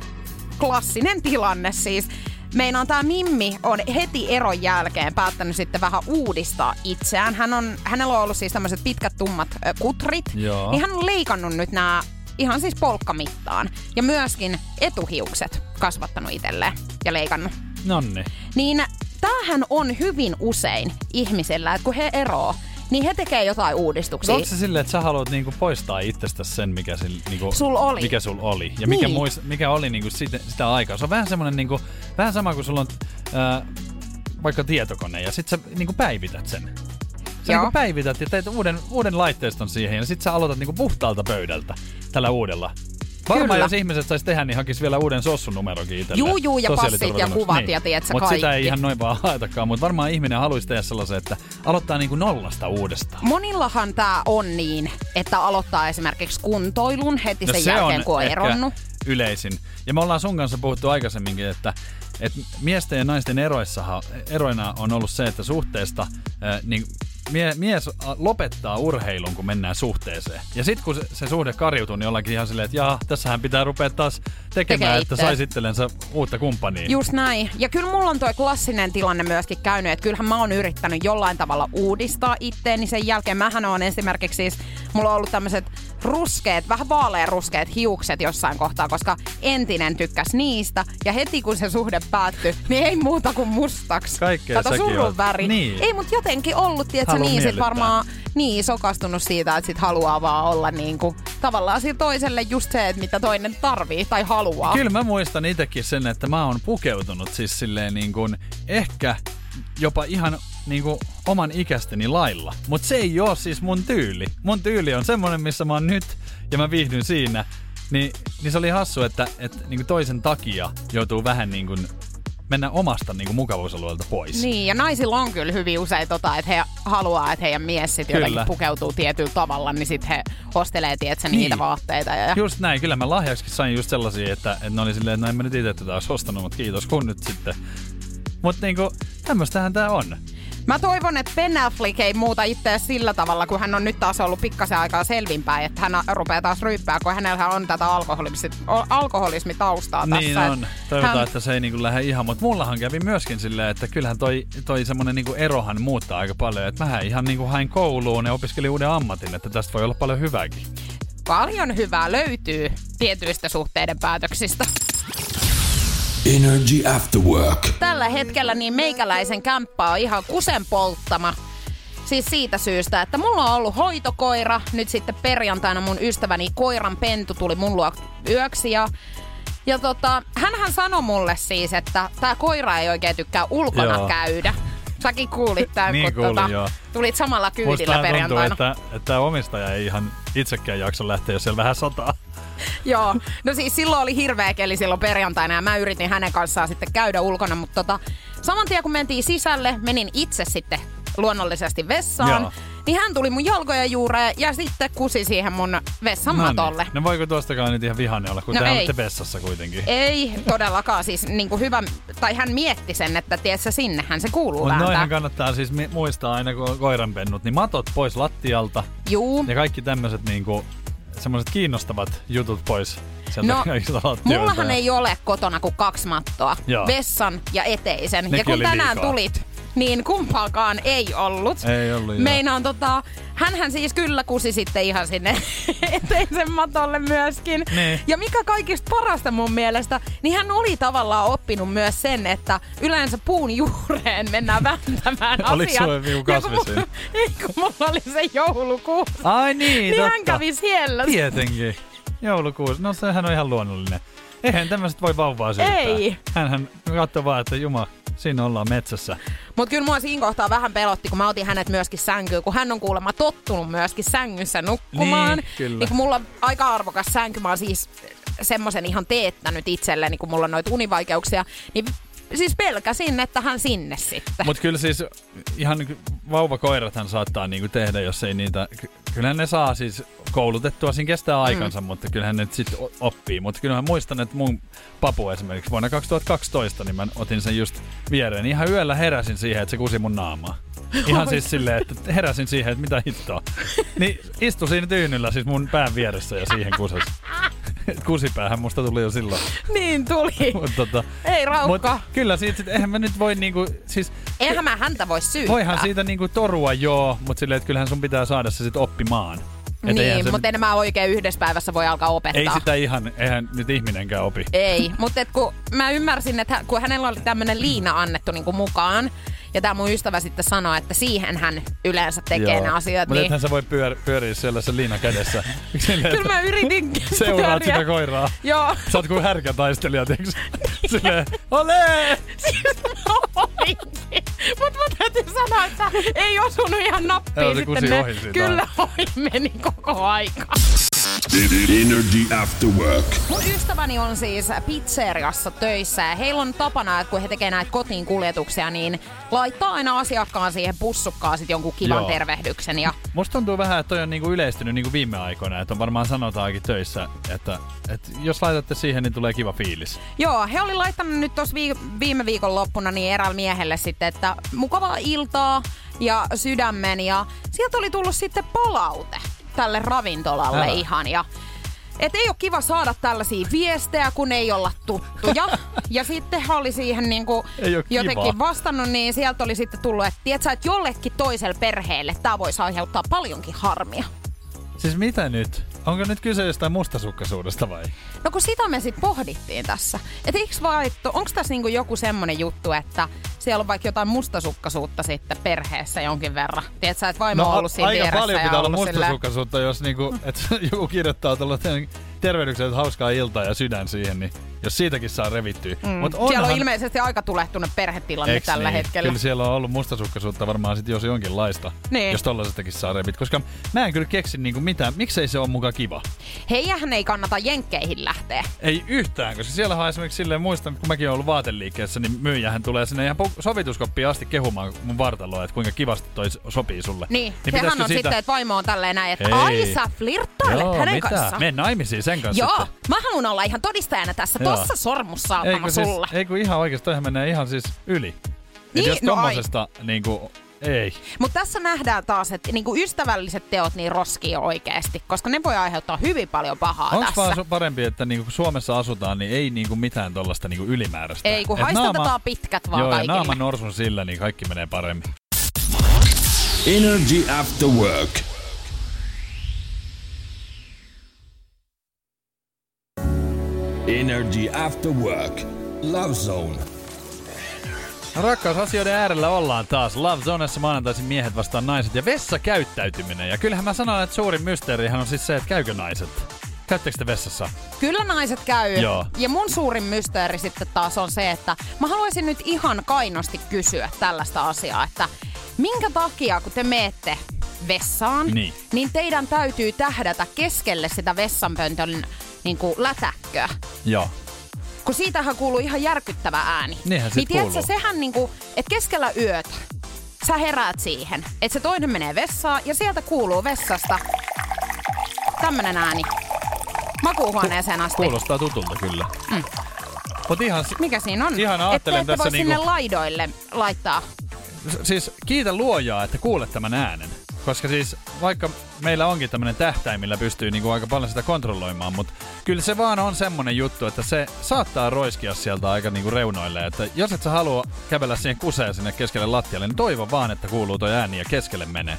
klassinen tilanne siis. Meinaan tämä Mimmi on heti eron jälkeen päättänyt sitten vähän uudistaa itseään. Hän on, hänellä on ollut siis tämmöiset pitkät tummat ö, kutrit.
Joo.
Niin hän on leikannut nyt nämä ihan siis polkkamittaan. Ja myöskin etuhiukset kasvattanut itselleen ja leikannut.
Nonni.
Niin tämähän on hyvin usein ihmisillä, että kun he eroo, niin he tekee jotain uudistuksia.
Onko se silleen, että sä haluat niinku poistaa itsestä sen, mikä, sil, niinku,
Sul oli.
mikä sul oli? Ja mikä,
Niin.
muist, mikä oli niinku sitä, sitä aikaa? Se on vähän semmoinen, niinku, vähän sama kuin sulla on ää, vaikka tietokone ja sit sä niinku päivität sen. Sä
Joo.
niinku päivität ja teet uuden, uuden laitteiston siihen ja sit sä aloitat niinku puhtaalta pöydältä tällä uudella. Varmaan
Kyllä.
jos ihmiset sais tehdä, niin hakis vielä uuden sossun numerokin itselleen.
Juu, juu, ja passit ja kuvat ja tiedätkö,
Mut sitä ei ihan noin vaan haetakaan, mutta varmaan ihminen haluaisi tehdä sellaisen, että aloittaa niinku nollasta uudestaan.
Monillahan tämä on niin, että aloittaa esimerkiksi kuntoilun heti sen jälkeen, kun on eronnut.
yleisin. Ja me ollaan sun kanssa puhuttu aikaisemminkin, että, että miesten ja naisten eroissahan, eroina on ollut se, että suhteesta äh, niin mie, mies lopettaa urheilun, kun mennään suhteeseen. Ja sitten kun se, se suhde karjutuu, niin ollaankin ihan silleen, että jaa, tässähän pitää rupea taas tekemään,
Tekee
että
itse.
sais itsellensä uutta kumppania.
Just näin. Ja kyllä mulla on toi klassinen tilanne myöskin käynyt, että kyllähän mä oon yrittänyt jollain tavalla uudistaa itteeni sen jälkeen. Mähän on esimerkiksi siis, mulla on ollut tämmöiset ruskeat, vähän vaaleanruskeat hiukset jossain kohtaa, koska entinen tykkäs niistä. Ja heti kun se suhde päättyi, niin ei muuta kuin mustaksi.
Kaikkea
Kato surun väri.
Niin.
Ei, mutta jotenkin ollut, tiedätkö,
Haluan
niin sit varmaan niin sokastunut siitä, että sit haluaa vaan olla niin kuin, tavallaan sillä toiselle just se, että mitä toinen tarvii tai haluaa.
Kyllä mä muistan itsekin sen, että mä oon pukeutunut siis silleen niin kuin ehkä jopa ihan niin kuin oman ikästeni lailla. Mutta se ei oo siis mun tyyli. Mun tyyli on semmonen, missä mä oon nyt ja mä viihdyn siinä. Niin, niin se oli hassu, että, että niin kuin toisen takia joutuu vähän niin kuin mennä omasta niin kuin mukavuusalueelta pois.
Niin, ja naisilla on kyllä hyvin usein tota, että he haluaa, että heidän mies sit jotenkin pukeutuu tietyllä tavalla, niin sitten he ostelee, niitä
Niin.
vaatteita. Ja,
Just näin, kyllä mä lahjaksi sain just sellaisia, että, että ne oli silleen, että no en mä nyt itse tätä olisi ostanut, mutta kiitos kun nyt sitten. Mutta niinku, tämmöstähän tää on.
Mä toivon, että Ben Affleck ei muuta itseä sillä tavalla, kun hän on nyt taas ollut pikkasen aikaa selvinpäin, että hän rupeaa taas ryyppää, kun hänellä on tätä alkoholismi, alkoholismitaustaa
niin
tässä.
on. Toivotaan,
hän...
että se ei niinku lähde ihan, mutta mullahan kävi myöskin silleen, että kyllähän toi, toi semmonen niinku erohan muuttaa aika paljon. Että mähän ihan niinku hain kouluun ja opiskelin uuden ammatin, että tästä voi olla paljon hyvääkin.
Paljon hyvää löytyy tietyistä suhteiden päätöksistä.
Energy After Work.
Tällä hetkellä niin meikäläisen kämppä on ihan kusen polttama. Siis siitä syystä, että mulla on ollut hoitokoira. Nyt sitten perjantaina mun ystäväni koiran pentu tuli mun luo yöksi ja ja tota, hänhän sanoi mulle siis, että tämä koira ei oikein tykkää ulkona
Joo.
käydä. Säkin kuulit tämän,
Niin
kun
kuulin,
tota,
joo.
tulit samalla kyydillä
Musta tuntuu,
perjantaina.
että, että tämä omistaja ei ihan itsekään jakso lähteä, jos siellä vähän sataa.
Joo, no siis silloin oli hirveä keli silloin perjantaina ja mä yritin hänen kanssaan sitten käydä ulkona, mutta tota, saman tien kun mentiin sisälle, menin itse sitten luonnollisesti vessaan,
Joo.
niin hän tuli mun jalkojen juureen ja sitten kusi siihen mun vessan matolle.
No voiko tuostakaan nyt ihan vihanne olla, kun
No
te olette vessassa kuitenkin.
Ei todellakaan, siis niin kuin hyvä, tai hän mietti sen, että tiedätkö, sinnehän se kuuluu
Mutta noihän kannattaa siis muistaa aina, kun koiranpennut, niin matot pois lattialta
Juu,
ja kaikki tämmöiset niinku, semmoiset kiinnostavat jutut pois sieltä
No, mullahan ei ole kotona kuin kaksi mattoa.
Joo.
Vessan ja eteisen.
Nekin
ja kun tänään
liikaa.
tulit, niin kumpaakaan ei ollut.
Ei ollut, joo.
Meinaan tota, hänhän siis kyllä kusi sitten ihan sinne eteisen matolle myöskin.
Niin.
Ja mikä kaikista parasta mun mielestä, niin hän oli tavallaan oppinut myös sen, että yleensä puun juureen mennään vääntämään
Oliko
asiat.
sulla joku kasvi siinä?
Ei, kun mulla oli se joulukuusi.
Ai niin,
Niin
totta.
hän kävi siellä.
Tietenkin. Joulukuusi. No sehän on ihan luonnollinen. Eihän tämmöiset voi vauvaa syyttää.
Ei.
Hänhän katsoi vaan, että juma, siinä ollaan metsässä.
Mutta kyllä mua siinä kohtaa vähän pelotti, kun mä otin hänet myöskin sänkyyn, kun hän on kuulemma tottunut myöskin sängyssä nukkumaan.
Niin, kyllä.
Niin kun mulla on aika arvokas sänky, mä oon siis semmoisen ihan teettänyt itselleni, kun mulla on noita univaikeuksia, niin siis pelkäsin, että hän sinne sitten.
Mutta kyllä siis ihan niinku vauvakoirathan saattaa niinku tehdä, jos ei niitä... ky- Kyllähän ne saa siis koulutettua, siinä kestää aikansa, mm. mutta kyllähän ne sitten oppii. Mutta kyllä mä muistan, että mun papu esimerkiksi vuonna 2012, niin mä otin sen just viereen. Ihan yöllä heräsin siihen, että se kusi mun naamaa. Ihan siis silleen, että heräsin siihen, että mitä hittoa. Niin istu siinä tyynyllä siis mun pään vieressä ja siihen kusas. Kusipäähän musta tuli jo silloin.
niin tuli.
Mut, tota,
Ei raukka.
mut kyllä siitä sit, eihän mä nyt voi niinku, siis
Eihän mä häntä voi syyttää.
Voihan siitä niinku torua joo, mutta silleen, että kyllähän sun pitää saada se sit oppimaan. Et
Niin,
se,
mutta en mä oikein yhdessä päivässä voi alkaa opettaa.
ei sitä ihan, eihän nyt ihminenkään opi.
Ei, mutta kun mä ymmärsin, että kun hänellä oli tämmöinen liina annettu niinku mukaan, ja tämä mun ystävä sitten sanoi, että siihen hän yleensä tekee
Joo.
ne asiat,
Mutta
niin
ethän sä voi pyör, pyöriä siellä se liina kädessä. Silleen,
kyllä mä yritin
Seuraat sitä koiraa.
Joo,
Sä oot kuin härkätaistelija, tiiäks? Silleen, ole!
Mutta mä täytyy sanoa, että ei osunut ihan nappiin
se
sitten ne.
ohi siitä
Kyllä ohi meni koko aika.
Energy After Work.
Mun ystäväni on siis pizzeriassa töissä ja heillä on tapana, että kun he tekee näitä kotiin kuljetuksia, niin laittaa aina asiakkaan siihen pussukkaan sit jonkun kivan
Joo.
tervehdyksen. Ja
Musta tuntuu vähän, että toi on niinku yleistynyt niinku viime aikoina, että on varmaan sanotaankin töissä, että, että jos laitatte siihen, niin tulee kiva fiilis.
Joo, he oli laittanut nyt tuossa vi- viime viikon loppuna niin eräällä miehelle sitten, että mukavaa iltaa ja sydämen ja sieltä oli tullut sitten palaute tälle ravintolalle
Älä.
ihan ja et ei ole kiva saada tällaisia viestejä, kun ei olla tuttuja. ja sitten oli siihen niinku
oo kiva.
jotenkin vastannut, niin sieltä oli sitten tullut, että tiedätkö, että jollekin toiselle perheelle tämä voisi aiheuttaa paljonkin harmia.
Siis mitä nyt? Onko nyt kyse jostain mustasukkaisuudesta vai?
No kun sitä me sitten pohdittiin tässä. Että eikö vaan, että onko tässä niinku joku semmonen juttu, että siellä on vaikka jotain mustasukkaisuutta sitten perheessä jonkin verran. Tiedätkö, että vaimo on ollut siinä
No, aika paljon pitää olla mustasukkaisuutta, jos niinku, et joku kirjoittaa tuolla tervehdyksen, että hauskaa iltaa ja sydän siihen, niin jos siitäkin saa revittyä. Mm. Mut
Siellä on ilmeisesti aika tulehtunut perhetilanne
Eiks
tällä
niin?
hetkellä.
Kyllä siellä on ollut mustasukkaisuutta varmaan sit jos jonkinlaista,
Niin.
jos tollasestakin saa revit. Koska mä en kyllä keksi niinku mitään, miksei se ole muka kiva.
Heijähän ei kannata jenkkeihin lähteä.
Ei yhtään, koska siellä on esimerkiksi silleen, muistan, kun mäkin olen ollut vaateliikkeessä, niin myyjähän tulee sinne ihan sovituskoppiin asti kehumaan mun vartaloa, että kuinka kivasti toi sopii sulle.
Niin, sehän
pitäisikö
on sitten, että vaimo on tälleen näin, että
Ei.
ai sä flirttailet
Joo,
hänen
mitä?
kanssaan.
Mene naimisiin sen kanssa
Joo,
sitten.
mä haluan olla ihan todistajana tässä.
Joo.
Tossa sormus
Eikö siis,
sulle.
ei kun ihan oikeesti, toihan menee ihan siis yli.
Niin,
Et jos
no ai.
tommosesta niinku, Ei.
Mutta tässä nähdään taas, että niinku ystävälliset teot niin roskii oikeasti, koska ne voi aiheuttaa hyvin paljon pahaa
Onko
tässä.
vaan su- parempi, että niinku kun Suomessa asutaan, niin ei niinku mitään tollasta niinku ylimääräistä?
Ei, kun
Et
haistatetaan pitkät vaan
Joo, ja
kaikille.
naama norsun sillä, niin kaikki menee paremmin.
Energy After Work. Energy After Work. Love Zone.
Rakkausasioiden äärellä ollaan taas. Love Zonessa maanantaisin miehet vastaan naiset ja vessakäyttäytyminen. Ja kyllähän mä sanon, että suurin mysteerihän on siis se, että käykö naiset. Käyttekö te vessassa?
Kyllä naiset käy.
Joo.
Ja mun suurin mysteeri sitten taas on se, että mä haluaisin nyt ihan kainosti kysyä tällaista asiaa, että minkä takia kun te meette vessaan,
Niin.
niin teidän täytyy tähdätä keskelle sitä vessanpöntön niin kuin lätäkköä.
Joo.
Kun siitähän kuuluu ihan järkyttävä ääni.
Niinhän
niin tiedätkö,
kuuluu.
sehän niinku, että keskellä yötä sä heräät siihen, että se toinen menee vessaan ja sieltä kuuluu vessasta tämmönen ääni. Makuuhuoneeseen asti.
Kuulostaa tutulta kyllä. Mm. Mut ihan,
Mikä siinä on?
Ihan ajattelen
ette
tässä
voi
niinku-
sinne laidoille laittaa.
s- siis kiitä luojaa, että kuulet tämän äänen. Koska siis vaikka meillä onkin tämmönen tähtäin, millä pystyy niinku aika paljon sitä kontrolloimaan, mutta kyllä se vaan on semmonen juttu, että se saattaa roiskia sieltä aika niinku reunoille. Että jos et sä halua kävellä siihen kuseen sinne keskelle lattialle, niin toivo vaan, että kuuluu toi ääni ja keskelle menee.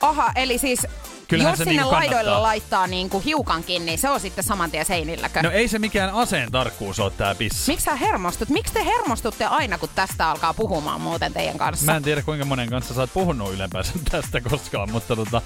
Aha, eli siis
Kyllähän
jos
se
sinne
niinku
laidoille
kannattaa.
laittaa niinku hiukankin, niin se on sitten saman tien seinilläkö?
No ei se mikään aseen tarkkuus ole tää pissi.
Miksi sä hermostut? Miksi te hermostutte aina, kun tästä alkaa puhumaan muuten teidän kanssa?
Mä en tiedä kuinka monen kanssa sä oot puhunut ylempäänsä tästä koskaan, mutta tota,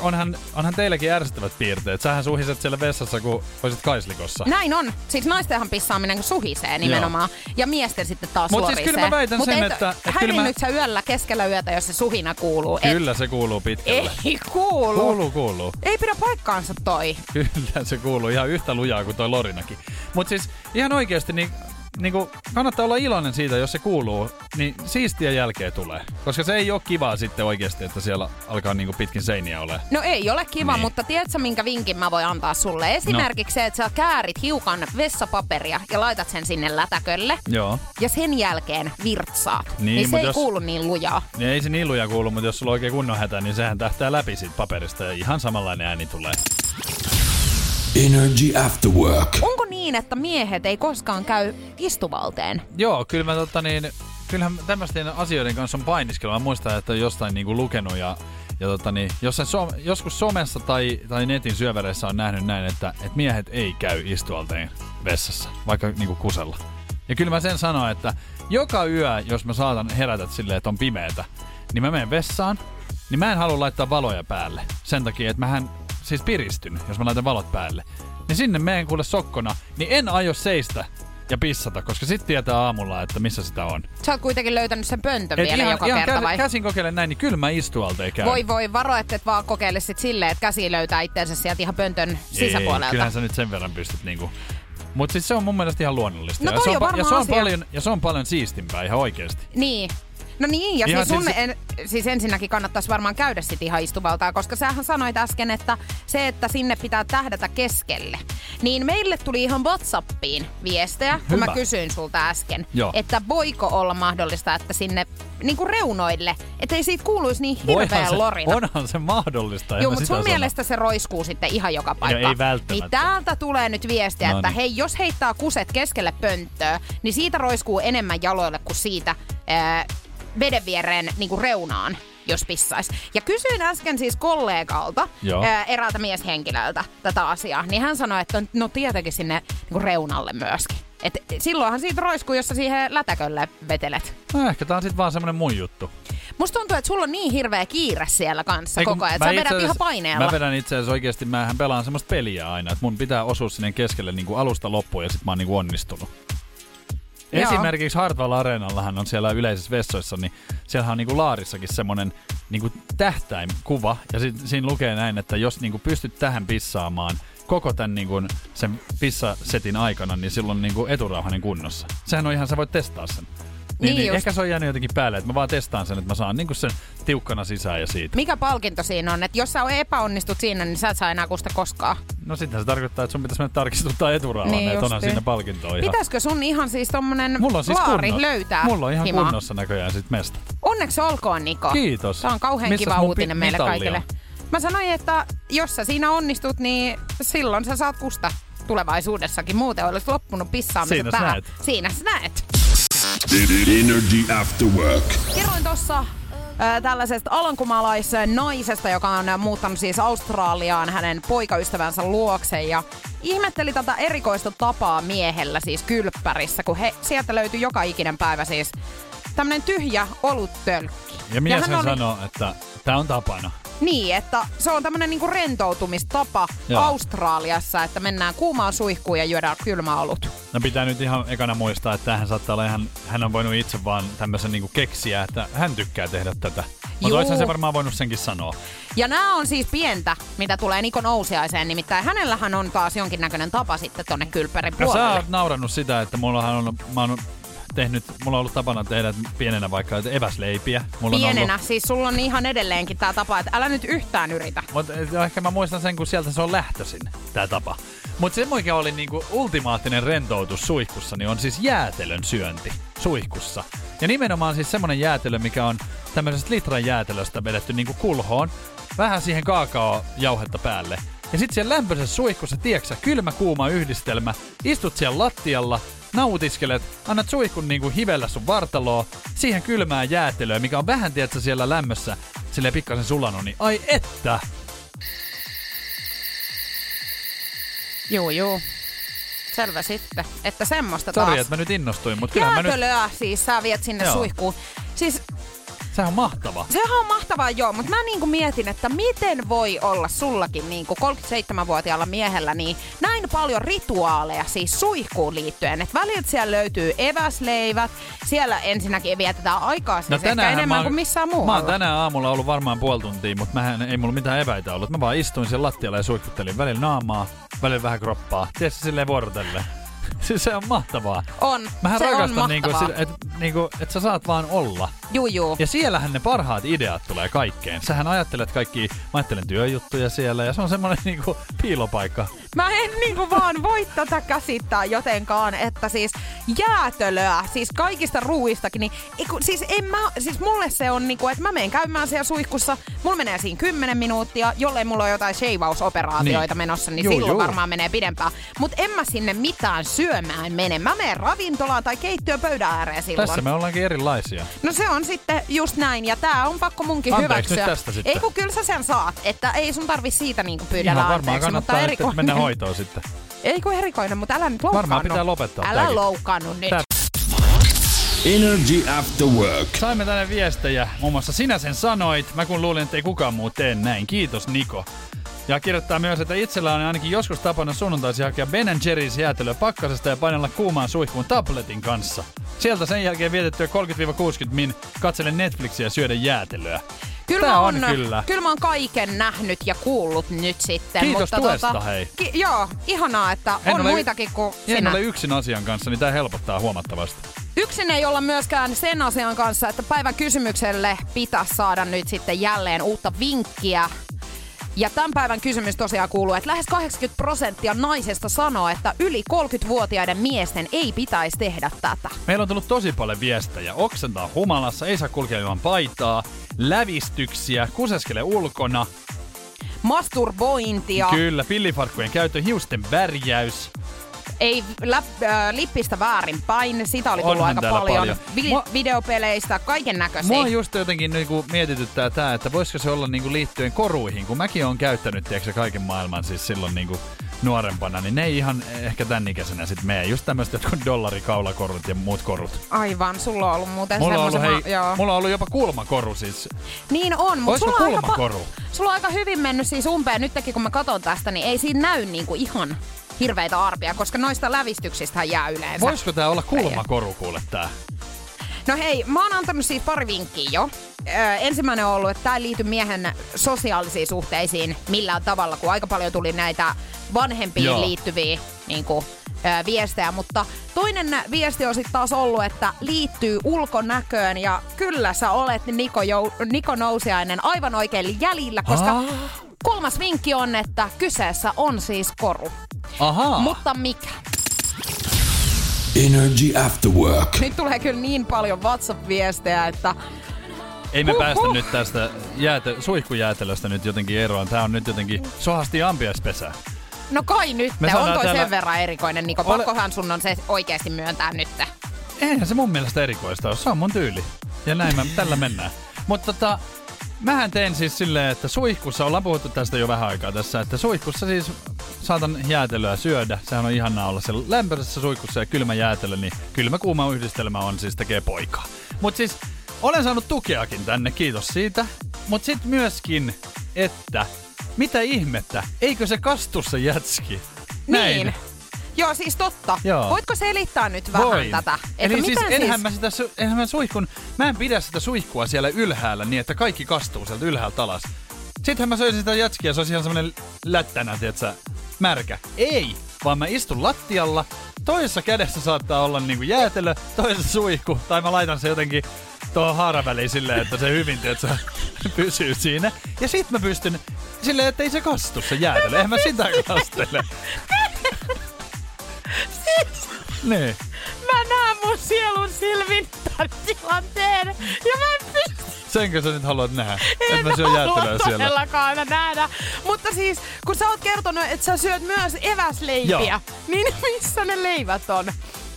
onhan, onhan teilläkin ärsyttävät piirteet. Sähän suhiset siellä vessassa, kun olisit kaislikossa.
Näin on. Siis naistenhan pissaaminen suhisee nimenomaan. Ja miesten sitten taas
Mut siis kyllä mä väitän
Mut
sen,
et
että- että kyllä mä-
sä yöllä keskellä yötä, jos se suhina kuuluu.
Kyllä se kuuluu pitkälle.
Et, ei kuulu.
Kuuluu, kuuluu.
Ei pidä paikkaansa toi.
Kyllä se kuuluu ihan yhtä lujaa kuin toi Lorinakin. Mutta siis ihan oikeasti niin, niin kuin kannattaa olla iloinen siitä, jos se kuuluu, niin siistiä jälkeä tulee. Koska se ei ole kivaa sitten oikeasti, että siellä alkaa niin kuin pitkin seiniä ole.
No ei ole kiva,
Niin.
mutta tiedätkö minkä vinkin mä voin antaa sulle? Esimerkiksi no. se, että sä käärit hiukan vessapaperia ja laitat sen sinne lätäkölle.
Joo.
Ja sen jälkeen virtsaat.
Niin,
niin se ei
jos-
kuulu niin lujaa.
Niin ei se niin luja kuulu, mutta jos sulla on oikein kunnon hätä, niin sehän tähtää läpi siitä paperista ja ihan samanlainen ääni tulee.
Energy After Work.
Onko niin, että miehet ei koskaan käy istuvalteen?
Joo, kyllä mä tota niin, kyllähän tämmöisten asioiden kanssa on painiskelua. Mä muistan, että jostain niinku lukenut ja, ja tota niin, jossain so, joskus somessa tai, tai netin syövereissä on nähnyt näin, että, että miehet ei käy istualteen vessassa, vaikka niinku kusella. Ja kyllä mä sen sanon, että joka yö, jos mä saatan herätä silleen, että on pimeetä, niin mä menen vessaan, niin mä en halua laittaa valoja päälle. Sen takia, että mähän siis piristyn, jos mä laitan valot päälle. Niin sinne meen kuule sokkona, niin en aio seistä ja pissata, koska sit tietää aamulla, että missä sitä on.
Sä oot kuitenkin löytänyt sen pöntön
Et
vielä
ihan,
joka
ihan
kerta vai?
käsin kokeilen näin, niin kyllä mä istualteen käyn.
Voi voi, varo, että et vaan kokeile sit silleen, että käsi löytää itseensä sieltä ihan pöntön
Ei,
sisäpuolelta.
kyllähän sä nyt sen verran pystyt niinku... Mut siis se on mun mielestä ihan luonnollista.
No
ja, se on, pa- ja, se on
asia.
paljon, ja se on paljon siistimpää ihan oikeesti.
Niin. No niin, ja
Ihan
siis, sun
siis-
en, siis ensinnäkin kannattaisi varmaan käydä sit ihan istuvaltaa, koska sähän sanoit äsken, että se, että sinne pitää tähdätä keskelle. Niin meille tuli ihan Whatsappiin viestejä, kun
Hyvä.
mä kysyin sulta äsken,
Joo.
että voiko olla mahdollista, että sinne niin kuin reunoille, ettei siitä kuuluisi niin hirveän
se,
lorina.
onhan se mahdollista.
Joo, mutta sun
sano.
mielestä se roiskuu sitten ihan joka paikkaan.
ei välttämättä.
Niin täältä tulee nyt viestiä,
No
että
niin.
hei, jos heittää kuset keskelle pönttöä, niin siitä roiskuu enemmän jaloille kuin siitä ää, veden viereen niin kuin reunaan jos pissais. Ja kysyin äsken siis kollegalta,
Joo.
ää, eräältä mieshenkilöltä tätä asiaa, niin hän sanoi, että no tietenkin sinne niin kuin reunalle myöskin. Et silloinhan siitä roiskuu, jos sä siihen lätäkölle vetelet.
No ehkä tää on sit vaan semmonen mun juttu.
Musta tuntuu, että sulla on niin hirveä kiire siellä kanssa
Ei,
koko ajan.
mä
Sä vedät ihan paineella.
Mä vedän itse asiassa oikeesti, mähän pelaan semmoista peliä aina, että mun pitää osua sinne keskelle niin kuin alusta loppuun ja sit mä oon niin kuin onnistunut. Esimerkiksi Hartwall Areenallahan on siellä yleisissä vessoissa, niin siellä on niinku laarissakin semmonen niinku tähtäimkuva. Ja sit, siinä lukee näin, että jos niinku pystyt tähän pissaamaan koko tämän niinku sen pissasetin aikana, niin silloin niinku eturauhanen kunnossa. Sehän on ihan, sä voit testaa sen. Niin,
Niin
niin,
just.
ehkä se on jäänyt jotenkin päälle, että mä vaan testaan sen, että mä saan niinku sen tiukkana sisään ja siitä.
Mikä palkinto siinä on? Että jos sä epäonnistut siinä, niin sä et saa enää kusta koskaan.
No sitten se tarkoittaa, että sun pitäisi mennä tarkistuttaa eturauhan,
Niin
niin että onhan siinä palkintoa ihan.
Pitäisikö sun ihan siis tommonen
Mulla on siis
laari löytää
Mulla on ihan
himaa?
kunnossa näköjään sit mesta.
Onneksi olkoon, Niko.
Kiitos.
Tämä on kauhean
Missäs
kiva uutinen meille
mitalli
kaikille. Mä sanoin, että jos sä siinä onnistut, niin silloin sä saat kusta tulevaisuudessakin. Muuten olisi loppunut pissaamisen
Siinä sä näet.
Siinä sä näet.
Energy After Work.
Kerroin tuossa äh, tällaisesta alankomaalaisen naisesta, joka on muuttanut siis Australiaan hänen poikaystävänsä luokse ja ihmetteli tätä erikoista tapaa miehellä siis kylppärissä, kun he, sieltä löytyi joka ikinen päivä siis tämmönen tyhjä oluttölkki.
Ja mies
hän
hän
oli-
sanoo, että tää on tapana.
Niin, että se on tämmönen niinku rentoutumistapa
Joo.
Australiassa, että mennään kuumaan suihkuun ja juodaan kylmä olut.
No pitää nyt ihan ekana muistaa, että tämähän saattaa olla ihan, hän on voinut itse vaan tämmöisen niinku keksiä, että hän tykkää tehdä tätä. Mutta
Juu.
olisihan se varmaan voinut senkin sanoa.
Ja nämä on siis pientä, mitä tulee Niko Nousiaiseen, nimittäin hänellähän on taas jonkinnäköinen tapa sitten tonne kylppärin
No sä
puolelle.
oot naurannut sitä, että mullahan on, mä oon tehnyt, mulla on ollut tapana tehdä pienenä vaikka eväsleipiä. Mulla On
Pienenä,
ollut,
siis sulla on ihan edelleenkin tämä tapa, että älä nyt yhtään yritä.
Mutta ehkä mä muistan sen, kun sieltä se on lähtöisin, tää tapa. Mutta se, mikä oli niinku ultimaattinen rentoutus suihkussa, niin on siis jäätelön syönti suihkussa. Ja nimenomaan siis semmonen jäätelö, mikä on tämmöisestä litran jäätelöstä vedetty niinku kulhoon. Vähän siihen kaakaojauhetta päälle. Ja sit siellä lämpöisessä suihkussa, tieksä, kylmä kuuma yhdistelmä. Istut siellä lattialla, nautiskelet, annat suihkun niinku hivellä sun vartaloa, siihen kylmää jäätelöä, mikä on vähän, tiedätkö, siellä lämmössä, silleen pikkasen sulanut, niin ai että!
Juu, juu. Selvä sitten, että semmoista
Sori,
taas.
että mä nyt innostuin, mutta kyllähän mä nyt...
Siis sä viet sinne
Joo.
suihkuun. Siis
Sehän on mahtava.
sehän on mahtavaa joo, mutta mä niinku mietin, että miten voi olla sullakin niinku 37-vuotiaalla miehellä niin näin paljon rituaaleja siis suihkuun liittyen. Että välillä siellä löytyy eväsleivät, siellä ensinnäkin vietetään aikaa siis ehkä enemmän
No mä oon-
kuin missään
Mä
muualla.
oon tänään aamulla ollut varmaan puoli tuntia, mutta mähän ei mulla mitään eväitä ollut. Mä vaan istuin siellä lattialla ja suihkuttelin välillä naamaa, välillä vähän kroppaa. Tiedätkö, silleen vuorotellen. Siis se on mahtavaa.
On,
Mähän
se on
rakastan, niinku,
mahtavaa.
että niinku, et sä saat vaan olla.
Juu, juu.
Ja siellähän ne parhaat ideat tulee kaikkeen. Sähän ajattelet kaikki, mä ajattelen työjuttuja siellä ja se on semmoinen niinku piilopaikka.
Mä en niinku vaan voi tätä käsittää jotenkaan, että siis jäätölöä, siis kaikista ruuistakin, niin eiku, siis, en mä, siis mulle se on niinku, että mä menen käymään siellä suihkussa, mulla menee siinä 10 minuuttia, jollei mulla on jotain sheivausoperaatioita
Niin.
menossa, niin
Juu,
silloin
juu.
varmaan menee pidempään. Mut en mä sinne mitään syömään mene. Mä menen ravintolaan tai keittiöpöydän ääreen silloin.
Tässä me ollaankin erilaisia.
No se on sitten just näin, ja tää on pakko munkin
Anteeksi
hyväksyä.
nyt tästä sitten.
Ei kun kyllä sä sen saat, että ei sun tarvi siitä niinku pyydellä
Ihan varmaan
anteeksi, mutta
kannattaa nyt
erikoinen.
mennä hoitoon sitten.
Ei kun erikoinen, mutta älä nyt loukkaannu.
Varmaan pitää lopettaa
Älä
tääkin.
loukkaannu nyt.
Tää-
Energy After Work.
Saimme tänne viestejä, muun muassa sinä sen sanoit. Mä kun luulin, että ei kukaan muu tee näin. Kiitos Niko. Ja kirjoittaa myös, että itsellä on ainakin joskus tapana sunnuntaisin hakea Ben Jerry's jäätelöä pakkasesta ja painella kuumaan suihkuun tabletin kanssa. Sieltä sen jälkeen vietettyä 30-60 min katselen Netflixiä ja syödä jäätelöä.
Kyllä
Tää
mä
on
oon,
kyllä.
Kyllä mä oon kaiken nähnyt ja kuullut nyt sitten.
Kiitos
mutta
tuesta,
tota,
hei.
Ki- joo, ihanaa, että
En
on
ole-
muitakin kuin
En
sinä.
ole yksin asian kanssa, niin tää helpottaa huomattavasti.
Yksin ei olla myöskään sen asian kanssa, että päivän kysymykselle pitäisi saada nyt sitten jälleen uutta vinkkiä. Ja tämän päivän kysymys tosiaan kuuluu, että lähes 80 prosenttia naisesta sanoo, että yli 30-vuotiaiden miesten ei pitäisi tehdä tätä.
Meillä on tullut tosi paljon viestejä. Oksentaa humalassa, ei saa kulkea ilman paitaa, lävistyksiä, kuseskele ulkona,
Masturbointia,
Kyllä, pillifarkkujen käyttö, hiusten värjäys.
Ei läp, äh, lippistä väärinpäin, sitä oli tullut
Onhan
aika paljon.
paljon.
Vi-
Mua-
videopeleistä, kaiken näköisiä.
Mua just jotenkin niinku mietityttää tää, että voisiko se olla niinku liittyen koruihin, kun mäkin on käyttänyt tiedätkö, kaiken maailman siis silloin niinku nuorempana, niin ne ei ihan ehkä tän ikäisenä sit mene. Just tämmöiset jotkut dollarikaulakorut ja muut korut.
Aivan, sulla on ollut muuten
Mulla on, ollut, hei,
joo.
mulla on ollut jopa kulmakoru siis.
Niin on, mutta sulla, on aika
kulmakoru?
sulla on aika hyvin mennyt siis umpeen. Nytkin kun mä katson tästä, niin ei siinä näy niinku ihan hirveitä arpia, koska noista lävistyksistä jää yleensä.
Voisiko tää olla kulmakoru kuule tää?
No hei, mä oon antanut siis pari vinkkiä jo. Öö, ensimmäinen on ollut, että tämä ei liity miehen sosiaalisiin suhteisiin millään tavalla, kun aika paljon tuli näitä vanhempiin
Joo.
liittyviä niin kuin, ö, viestejä, mutta toinen viesti on sitten taas ollut, että liittyy ulkonäköön ja kyllä sä olet Niko, Jou- Niko Nousiainen aivan oikein jäljillä, koska
Ah.
Kolmas vinkki on, että kyseessä on siis koru.
Ahaa.
Mutta mikä?
Energy After Work.
Nyt tulee kyllä niin paljon WhatsApp-viestejä, että
Ei me
Huhhuh.
päästä nyt tästä jääte- suihkujäätelöstä nyt jotenkin eroon. Tää on nyt jotenkin sohasti ampiaispesää.
no kai nyt.
Me
On toi
täällä-
sen verran erikoinen, Niko.
Ole-
Pakkohan sun on se oikeasti myöntää nyt.
Eihän se mun mielestä erikoista ole. Se on mun tyyli. Ja näin mä, tällä mennään. Mutta tota, mähän teen siis silleen, että suihkussa, ollaan puhuttu tästä jo vähän aikaa tässä, että suihkussa siis saatan jäätelöä syödä. Sehän on ihanaa olla siellä lämpöisessä suihkussa ja kylmä jäätelö, niin kylmä kuuma yhdistelmä on siis tekee poikaa. Mut siis olen saanut tukeakin tänne, kiitos siitä. Mut sit myöskin, että mitä ihmettä, eikö se kastu se jätski? Näin.
Niin. Joo, siis totta.
Joo.
Voitko selittää nyt vähän
Voin.
tätä?
Eli siis
miten
enhän mä sitä, su- enhän mä suihkun, mä en pidä sitä suihkua siellä ylhäällä niin, että kaikki kastuu sieltä ylhäältä alas. Sittenhän mä söisin sitä jätskiä, se olisi ihan semmonen lättänä, tietsä, märkä. Ei, vaan mä istun lattialla, toisessa kädessä saattaa olla niinku jäätelö, toisessa suihku, tai mä laitan se jotenkin tuohon haaraväliin silleen, että se hyvin, tietsä, pysyy siinä. Ja sit mä pystyn silleen, että ei se kastu se jäätelö, eihän mä sitä kastele. Niin.
Mä näen mun sielun silmin tämän tilanteen. Ja mä en pysty
Senkö sä nyt haluat nähdä?
en
että mä syön jäätelöä
halua
siellä.
todellakaan nähdä. Mutta siis, kun sä oot kertonut, että sä syöt myös eväsleipiä,
Joo.
niin missä ne leivät on?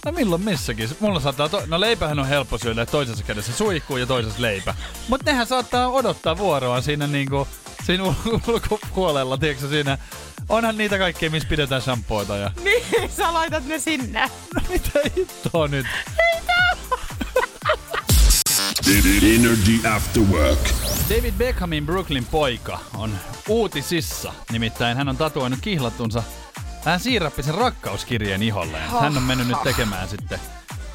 No milloin missäkin? Mulla saattaa, to- no leipähän on helppo syödä, että toisessa kädessä suihkuu ja toisessa leipä. Mutta nehän saattaa odottaa vuoroa siinä niinku, siinä ul- ulkopuolella, tiedätkö siinä. Onhan niitä kaikkea, missä pidetään shampoota ja...
Niin, sä laitat ne sinne.
No mitä hittoa nyt?
Energy After Work.
David Beckhamin Brooklyn poika on uutisissa. Nimittäin hän on tatuoinut kihlattunsa vähän siirappisen rakkauskirjeen iholleen. Hän on mennyt nyt tekemään sitten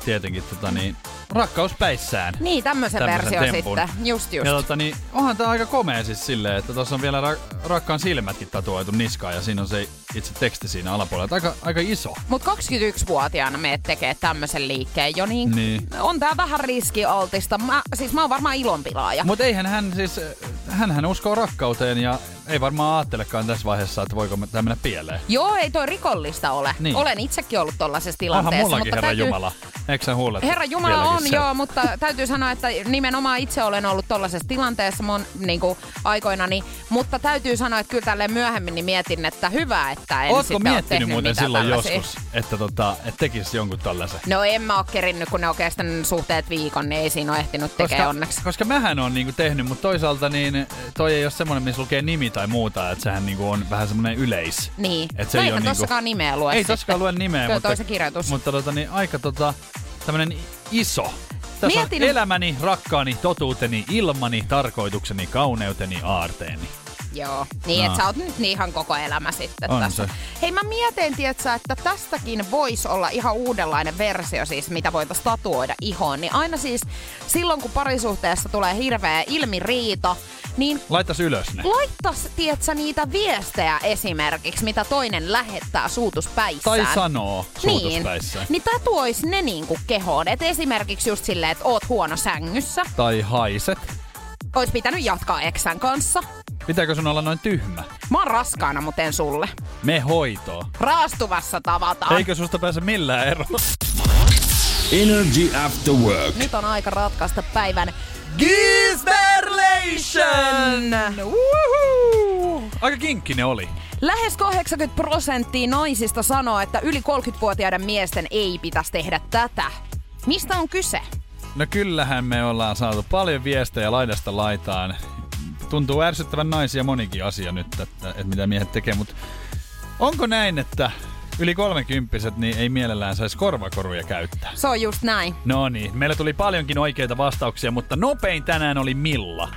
tietenkin tota niin, rakkauspäissään.
Niin, tämmöisen
Tämmösen
versio
tempun.
sitten. Just just.
Ja tota, niin, onhan tää aika komea siis silleen, että tuossa on vielä ra- rakkaan silmätkin tatuoitu niskaan ja siinä on se itse teksti siinä alapuolella. Aika, aika iso.
Mut 21-vuotiaana meet tekee tämmöisen liikkeen jo, niin,
Niin.
on tää vähän riskialtista. Mä, siis mä oon varmaan ilonpilaaja.
Mutta eihän hän siis, hän uskoo rakkauteen ja ei varmaan ajattelekaan tässä vaiheessa, että voiko tämä mennä pieleen.
Joo, ei toi rikollista ole.
Niin.
Olen itsekin ollut tollaisessa
Onhan
tilanteessa.
mullakin,
mutta
herra
täytyy,
Jumala. Eikö sä huulet?
Herra Jumala
vieläkin
on,
siellä?
joo, mutta täytyy sanoa, että nimenomaan itse olen ollut tollaisessa tilanteessa mun niin kuin, aikoinani. Mutta täytyy sanoa, että kyllä tälleen myöhemmin niin mietin, että hyvä, että en
Ootko
sitten ole
miettinyt muuten silloin
tällaisia.
joskus, että, tota, että tekisi jonkun tällaisen?
No en mä oo kerinnyt, kun ne on kestänyt suhteet viikon, niin ei siinä ole ehtinyt tekee onneksi.
koska mähän on niinku tehnyt, mutta toisaalta niin toi ei ole semmoinen, missä lukee nimi tai muuta, että sehän niinku on vähän semmoinen yleis.
Niin.
Et se
no
ei oo niinku-
tossakaan nimeä lue
Ei
sitten.
tossakaan lue nimeä,
Kyllä
mutta,
se kirjoitus.
mutta tota, niin, aika tota, tämmönen iso. Tässä
Mietin-
on elämäni, rakkaani, totuuteni, ilmani, tarkoitukseni, kauneuteni, aarteeni.
Joo, niin
No.
että sä oot nyt niin ihan koko elämä sitten
On
tässä.
se.
Hei mä mietin, tietsä, että tästäkin voisi olla ihan uudenlainen versio siis, mitä voitaisiin tatuoida ihoon. Niin aina siis silloin, kun parisuhteessa tulee hirveä ilmiriita, niin
Laitas ylös ne.
laittas, tietsä, niitä viestejä esimerkiksi, mitä toinen lähettää suutuspäissään.
Tai sanoo
Niin, niin tatuois ne niinku kehoon. Et esimerkiksi just silleen, että oot huono sängyssä.
Tai haiset.
Ois pitänyt jatkaa eksän kanssa.
Pitääkö sun olla noin tyhmä?
Mä oon raskaana, mut en sulle.
Me hoitoa.
Raastuvassa tavataan.
Eikö susta pääse millään eroon?
Energy After Work.
Nyt on aika ratkaista päivän
Gisberlation! Woohoo! Aika kinkkinen oli.
Lähes 80 prosenttia naisista sanoo, että yli 30-vuotiaiden miesten ei pitäisi tehdä tätä. Mistä on kyse?
No kyllähän me ollaan saatu paljon viestejä laidasta laitaan. Tuntuu ärsyttävän naisia monikin asia nyt, että, että mitä miehet tekee, mutta onko näin, että yli kolmekymppiset niin ei mielellään saisi korvakoruja käyttää?
Se on just näin.
No niin, meillä tuli paljonkin oikeita vastauksia, mutta nopein tänään oli Milla.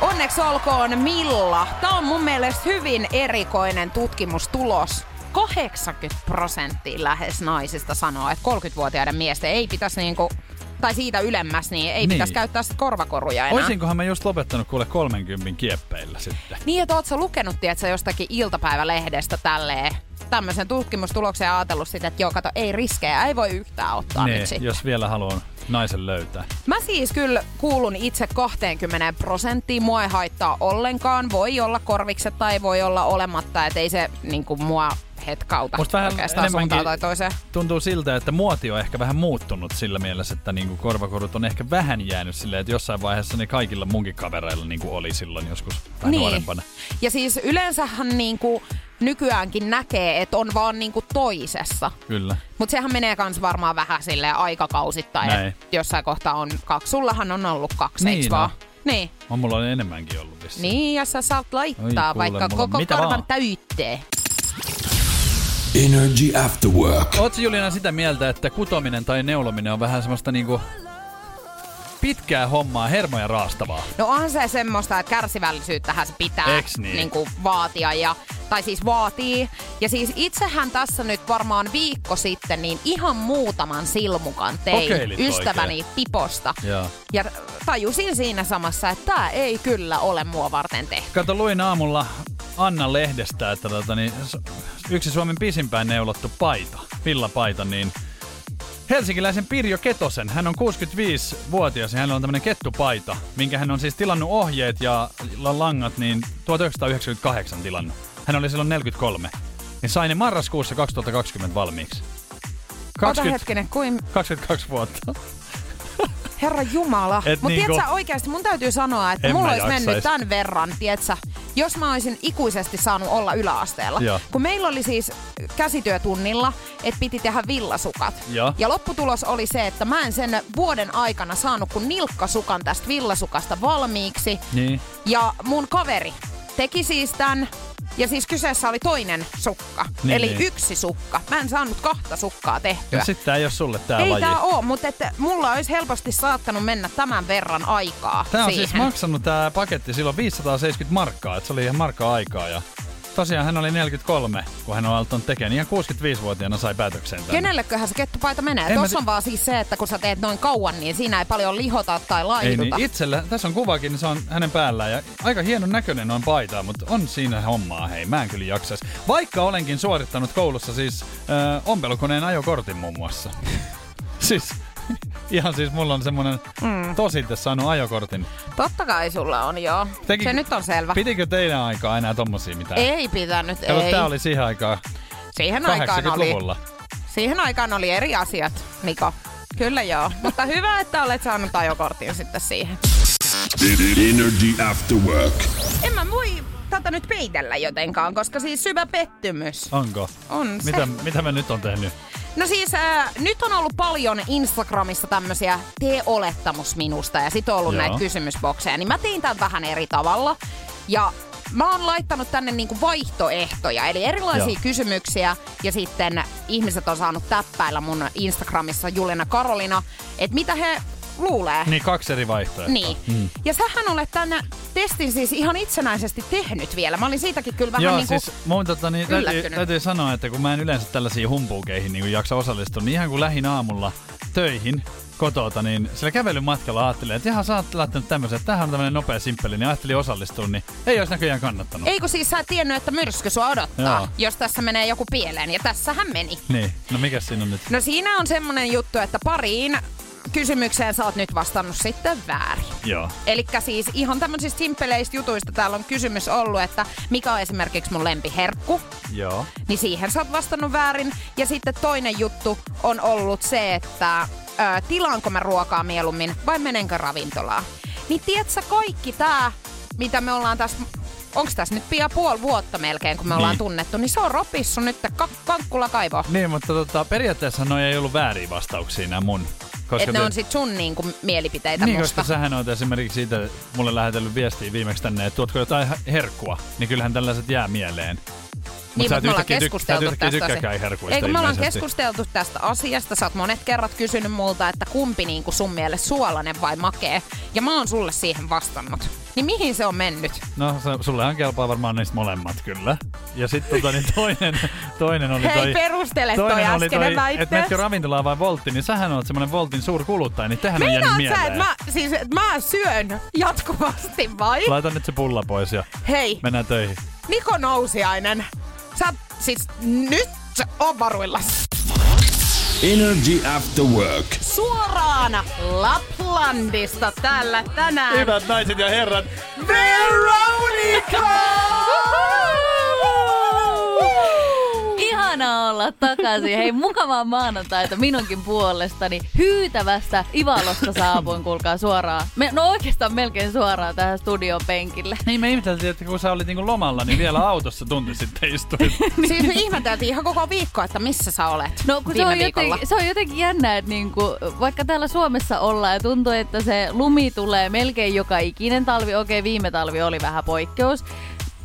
Onneksi olkoon Milla. Tämä on mun mielestä hyvin erikoinen tutkimustulos. 80 prosenttia lähes naisista sanoo, että 30-vuotiaiden miesten ei pitäisi niinku, tai siitä ylemmäs, niin ei
Niin.
pitäisi käyttää sit korvakoruja enää.
Oisinkohan mä just lopettanut kuule 30 kieppeillä sitten?
Niin, että oot sä lukenut, tiedätkö, jostakin iltapäivälehdestä tälleen tämmöisen tutkimustuloksen ja ajatellut sitä, että joo, kato, ei riskejä, ei voi yhtään ottaa nyt
Niin,
sitten.
jos vielä haluan naisen löytää.
Mä siis kyllä kuulun itse 20 prosenttiin. Mua ei haittaa ollenkaan. Voi olla korvikset tai voi olla olematta, että ei se niinku mua hetkauta
Musta vähän
oikeastaan suuntaan tai toiseen.
Tuntuu siltä, että muoti on ehkä vähän muuttunut sillä mielessä, että niinku korvakorut on ehkä vähän jäänyt silleen, että jossain vaiheessa ne kaikilla munkin kavereilla niinku oli silloin joskus vähän
Niin.
nuorempana.
Ja siis yleensähän niinku nykyäänkin näkee, että on vaan niinku toisessa.
Kyllä.
Mutta sehän menee kans varmaan vähän silleen aikakausittain.
Näin.
että Jossain kohtaa on kaksi. Sullahan on ollut kaksi,
Niin
eiks
on.
vaan? Niin.
On mulla on enemmänkin ollut vissiin.
Niin, ja sä saat laittaa
Oi kuule,
vaikka koko
mitä
karvan
vaan.
täytteen.
Energy After Work.
Oletko Juliana sitä mieltä, että kutominen tai neulominen on vähän semmoista niinku pitkää hommaa, hermoja raastavaa?
No onhan se semmoista, että kärsivällisyyttähän se pitää
Eks niin?
niinku vaatia. Ja, tai siis vaatii. Ja siis itsehän tässä nyt varmaan viikko sitten niin ihan muutaman silmukan tein
Kokeilit
ystäväni
oikein?
Piposta.
Joo.
Ja tajusin siinä samassa, että tämä ei kyllä ole mua varten tehty.
Kato, luin aamulla Anna lehdestä, että tota, niin, yksi Suomen pisimpään neulottu paita, villapaita, niin helsinkiläisen Pirjo Ketosen, hän on 65-vuotias ja hänellä on tämmöinen kettupaita, minkä hän on siis tilannut ohjeet ja la- langat niin 1998 tilannut. Hän oli silloin 43. Niin sai ne marraskuussa 2020 valmiiksi.
Ota
20,
hetkinen, kuin
22 vuotta.
Herra Jumala. Mutta
niinku-
tiedätkö oikeasti, mun täytyy sanoa, että
En
mulla olisi mennyt
jaksais.
tämän verran, tiedätkö, jos mä olisin ikuisesti saanut olla yläasteella.
Joo.
Kun meillä oli siis käsityötunnilla, että piti tehdä villasukat.
Joo.
Ja lopputulos oli se, että mä en sen vuoden aikana saanut kuin nilkkasukan tästä villasukasta valmiiksi.
Niin.
Ja mun kaveri teki siis tämän, ja siis kyseessä oli toinen sukka.
Niin,
eli
niin.
yksi sukka. Mä en saanut kahta sukkaa tehtyä.
Ja sitten tää ei ole sulle tää
Ei
laji.
tää oo, mutta että mulla olisi helposti saattanut mennä tämän verran aikaa
Tämä on
siihen.
siis maksanut tämä paketti silloin 570 markkaa, että se oli ihan markkaa aikaa ja tosiaan hän oli 43, kun hän on aloittanut tekemään. Ihan 65-vuotiaana sai päätöksen tänne.
Kenelleköhän se kettupaita menee? Tuossa on vaan siis se, että kun sä teet noin kauan, niin siinä ei paljon lihota tai
Ei
laihduta.
niin, itsellä, tässä on kuvakin, niin se on hänen päällään ja aika hienon näköinen noin paita, mutta on siinä hommaa, hei, mä en kyllä jaksais. Vaikka olenkin suorittanut koulussa siis äh, ompelukoneen ajokortin muun muassa. siis ihan siis mulla on semmonen mm. tosite saanut ajokortin.
Totta kai sulla on, joo.
Teki-
Se nyt on selvä.
Pitikö teidän aikaa enää tommosia mitään?
Ei pitänyt,
Kato,
ei.
tää oli siihen aikaan
Siihen aikaan, oli,
80-luvulla.
siihen aikaan oli eri asiat, Niko. Kyllä joo. Mutta hyvä, että olet saanut ajokortin sitten siihen.
Energy After Work.
En mä voi tätä nyt peitellä jotenkaan, koska siis syvä pettymys
Onko?
on se.
Mitä, mitä mä nyt on tehnyt?
No siis äh, nyt on ollut paljon Instagramissa tämmöisiä tee olettamus minusta ja sit on ollut
Joo.
näitä kysymysbokseja, niin mä tein tämän vähän eri tavalla. Ja mä oon laittanut tänne niinku vaihtoehtoja, eli erilaisia
Joo.
kysymyksiä ja sitten ihmiset on saanut täppäillä mun Instagramissa Julina Karolina, että mitä he luulee.
Niin kaksi eri vaihtoehtoa.
Niin. Mm. Ja sähän olet tänne testin siis ihan itsenäisesti tehnyt vielä. Mä olin siitäkin kyllä vähän
Joo,
niinku...
siis mun tota, niin, täytyy, täytyy sanoa, että kun mä en yleensä tällaisiin humpuukeihin niin jaksa osallistua, niin ihan kun lähin aamulla töihin kotota, niin sillä kävelyn matkalla ajattelin, että ihan sä oot lähtenyt tämmöisen, että tämähän on tämmöinen nopea simppeli, niin ajattelin osallistua, niin ei olisi näköjään kannattanut.
Ei kun siis sä tiennyt, että myrsky sua odottaa,
Joo.
jos tässä menee joku pieleen. Ja tässähän meni.
Niin, no mikä siinä on nyt?
No siinä on semmonen juttu, että pariin kysymykseen sä oot nyt vastannut sitten väärin.
Joo.
Eli siis ihan tämmöisistä simppeleistä jutuista täällä on kysymys ollut, että mikä on esimerkiksi mun lempiherkku,
Joo.
niin siihen sä oot vastannut väärin. Ja sitten toinen juttu on ollut se, että ö, tilaanko mä ruokaa mieluummin vai menenkö ravintolaan. Niin tiedätkö kaikki tää, mitä me ollaan tässä, onks tässä nyt pian puoli vuotta melkein, kun me ollaan
Niin.
tunnettu, niin se on ropissu nyt ka- kankkula kaivo.
Niin, mutta tota, periaatteessa noi ei ollut väärin vastauksia nämä mun. Koska
Että ne
te-
on sit sun niinku mielipiteitä
Niin,
musta.
koska sähän oot esimerkiksi siitä mulle lähetellyt viestiä viimeksi tänne, että tuotko jotain herkkua, niin kyllähän tällaiset jää mieleen.
Niin, mutta me ollaan
tyk-
keskusteltu
yhtäkkiä
tästä asiasta.
herkuista
Ei kun me ollaan keskusteltu tästä asiasta. Sä oot monet kerrat kysynyt multa, että kumpi niinku sun mielestä suolainen vai makee. Ja mä oon sulle siihen vastannut. Niin mihin se on mennyt?
No, se, sullehan kelpaa varmaan niistä molemmat, kyllä. Ja sitten tota, niin toinen, toinen oli
Hei,
toi...
perustele toi
toinen oli
äskeinen
toi, että menetkö ravintolaan vai Voltti, niin sähän oot semmonen Voltin suurkuluttaja, niin tehän on jäänyt mieleen.
sä, että mä, siis, että mä syön jatkuvasti vai?
Laita nyt se pulla pois ja
Hei,
mennään töihin.
Niko Nousiainen. Sä siis nyt on varuilla.
Energy After Work.
Suoraan Laplandista täällä tänään.
Hyvät naiset ja herrat,
Veronica!
Ihanaa olla takaisin. Hei, mukavaa maanantaita minunkin puolestani. Hyytävästä Ivalosta saapuin, kuulkaa suoraan. Me, no oikeastaan melkein suoraan tähän studion penkille.
niin me ihmeteltiin, että kun sä olit niinku lomalla, niin vielä autossa tunti sitten istuit.
Siis me ihmeteltiin ihan koko viikko, että missä sä olet
No kun se on,
viikolla.
jotenkin, se on jotenkin jännä, että niinku, vaikka täällä Suomessa ollaan ja tuntuu, että se lumi tulee melkein joka ikinen talvi, okei viime talvi oli vähän poikkeus,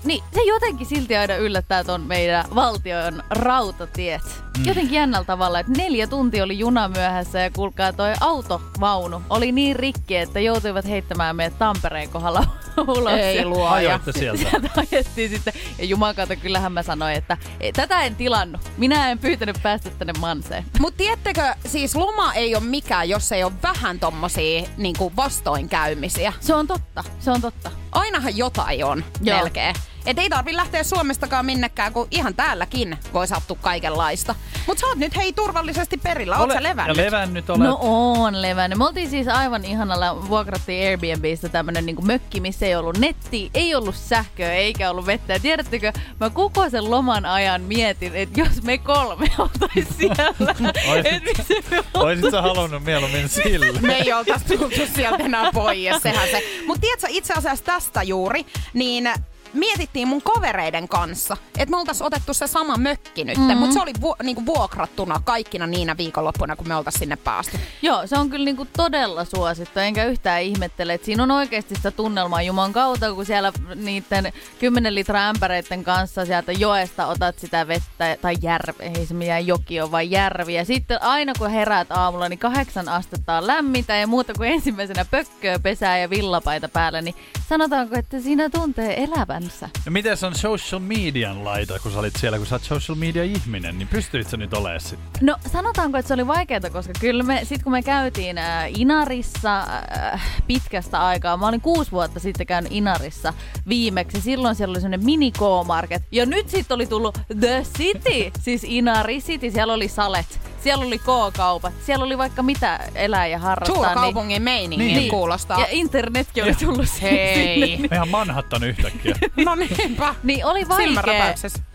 niin se jotenkin silti aina yllättää ton meidän valtion rautatiet. Mm. Jotenkin jännällä tavalla, että neljä tuntia oli juna myöhässä ja kuulkaa toi autovaunu oli niin rikki, että joutuivat heittämään meidät Tampereen kohdalla ulos.
Ei
Ja-
luoja.
Ajoitte sieltä.
Sieltä ajettiin sitten. Ja jumakauta, kyllähän mä sanoin, että "Ei, tätä en tilannut. Minä en pyytänyt päästä tänne Manseen.
Mutta tiedättekö, siis loma ei ole mikään, jos ei ole vähän tommosia niinku vastoinkäymisiä.
Se on totta, se on totta.
Ainahan jotain on
Joo.
melkein. Et ei tarvi lähteä Suomestakaan minnekään, kun ihan täälläkin voi sattua kaikenlaista. Mutta sä oot nyt hei turvallisesti perillä. Oot sä
ja
levännyt?
levännyt olet.
No on levännyt. Me oltiin siis aivan ihanalla, vuokrattiin Airbnbistä tämmönen niinku mökki, missä ei ollut netti, ei ollut sähköä eikä ollut vettä. Ja tiedättekö, mä koko sen loman ajan mietin, että jos me kolme oltais siellä,
Oisit-
että missä me
Oisit sä halunnut mieluummin sillä?
Me ei oltaisi tultu sieltä enää pois, sehän se. Mutta tiedätkö, itse asiassa tästä juuri, niin mietittiin mun kavereiden kanssa, että me oltaisiin otettu se sama mökki nyt, mm-hmm. mutta se oli vu- niinku vuokrattuna kaikkina niinä viikonloppuina, kun me oltaisiin sinne päästy.
Joo, se on kyllä niinku todella suosittu, enkä yhtään ihmettele, että siinä on oikeasti sitä tunnelmaa Juman kautta, kun siellä niiden 10 litraa ämpäreiden kanssa sieltä joesta otat sitä vettä, tai järvi, ei se mikään joki on, vaan järvi. Ja sitten aina kun heräät aamulla, niin kahdeksan astetta on lämmintä ja muuta kuin ensimmäisenä pökköä pesää ja villapaita päällä, niin sanotaanko, että siinä tuntee elävänsä.
Ja miten on social median laita, kun sä olit siellä, kun sä oot social media ihminen, niin pystyit sä nyt olemaan sitten?
No sanotaanko, että se oli vaikeaa, koska kyllä me, sit kun me käytiin äh, Inarissa äh, pitkästä aikaa, mä olin kuusi vuotta sitten käynyt Inarissa viimeksi, silloin siellä oli semmoinen mini K-market, ja nyt sitten oli tullut The City, siis Inari City, siellä oli salet, siellä oli K-kaupat, siellä oli vaikka mitä elää ja harrastaa.
Suurkaupungin meiningin
Niin.
niin. kuulostaa.
Ja internetkin oli tullut
Hei.
sinne.
Ihan Manhattan yhtäkkiä.
No niinpä.
Niin oli vaikea,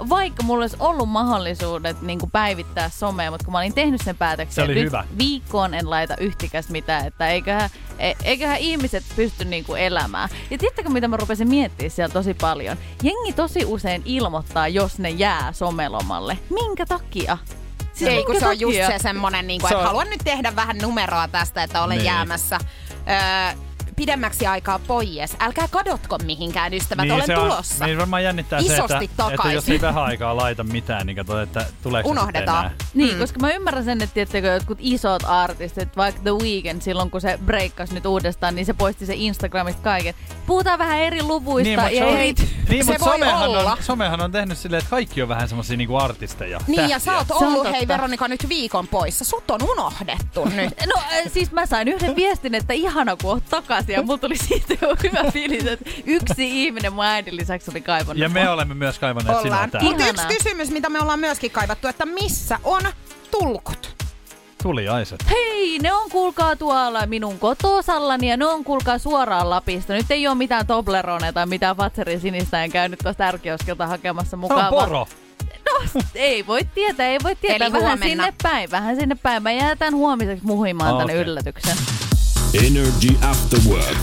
vaikka mulla olisi ollut mahdollisuudet niin kuin päivittää somea, mutta kun mä olin tehnyt sen päätöksen,
Se oli
että
hyvä.
nyt viikkoon en laita yhtikäs mitään, että eiköhän, e- eiköhän ihmiset pysty niin kuin elämään. Ja tiedättekö mitä mä rupesin miettimään siellä tosi paljon? Jengi tosi usein ilmoittaa, jos ne jää somelomalle. Minkä takia? Siis
Ei, kun se on just se semmonen, niin
Se
että haluan nyt tehdä vähän numeroa tästä, että olen
Niin.
jäämässä öö, pidemmäksi aikaa pois. Älkää kadotko mihinkään, ystävät, olen
se
tulossa.
On, niin varmaan jännittää se,
Isosti
että, että
takaisin.
jos ei vähän aikaa laita mitään, niin katsot, että tuleeko se
Unohdetaan.
Niin, mm. koska mä ymmärrän sen, että tiettekö, jotkut isot artistit, vaikka The Weeknd, silloin kun se breikkasi nyt uudestaan, niin se poisti se Instagramista kaiken. Puhutaan vähän eri luvuista
Niin, mutta
ja
se on-
eri...
Niin,
Se
mutta
voi
somehan
olla.
on, somehan on tehnyt silleen, että kaikki on vähän semmosia niinku artisteja.
Niin, ja
tähtiä.
sä oot ollut, hei Veronika, nyt viikon poissa. Sut on unohdettu nyt.
No äh, siis mä sain yhden viestin, että ihana kun oot takaisin ja mulla tuli siitä jo hyvä fiilis, että yksi ihminen mun äidin lisäksi oli kaivannut.
Ja me olemme myös kaivaneet sinua
Ollaan.
täällä.
Mutta yksi kysymys, mitä me ollaan myöskin kaivattu, että missä on tulkut?
Tuliaiset.
Hei, ne on kuulkaa tuolla minun kotosallani ja ne on kuulkaa suoraan Lapista. Nyt ei ole mitään Toblerone tai mitään Fatserin sinistä, en käynyt tuosta ärkioskelta hakemassa
Se
mukaan.
on
vaan-
poro.
No, ei voi tietää, ei voi tietää.
Eli
vähän
huomenna.
sinne päin, vähän sinne päin. Mä jätän huomiseksi muhimaan tänne
Okei.
yllätyksen.
Energy After Work.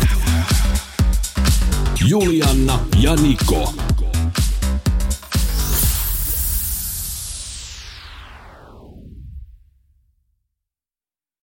Julianna ja Niko.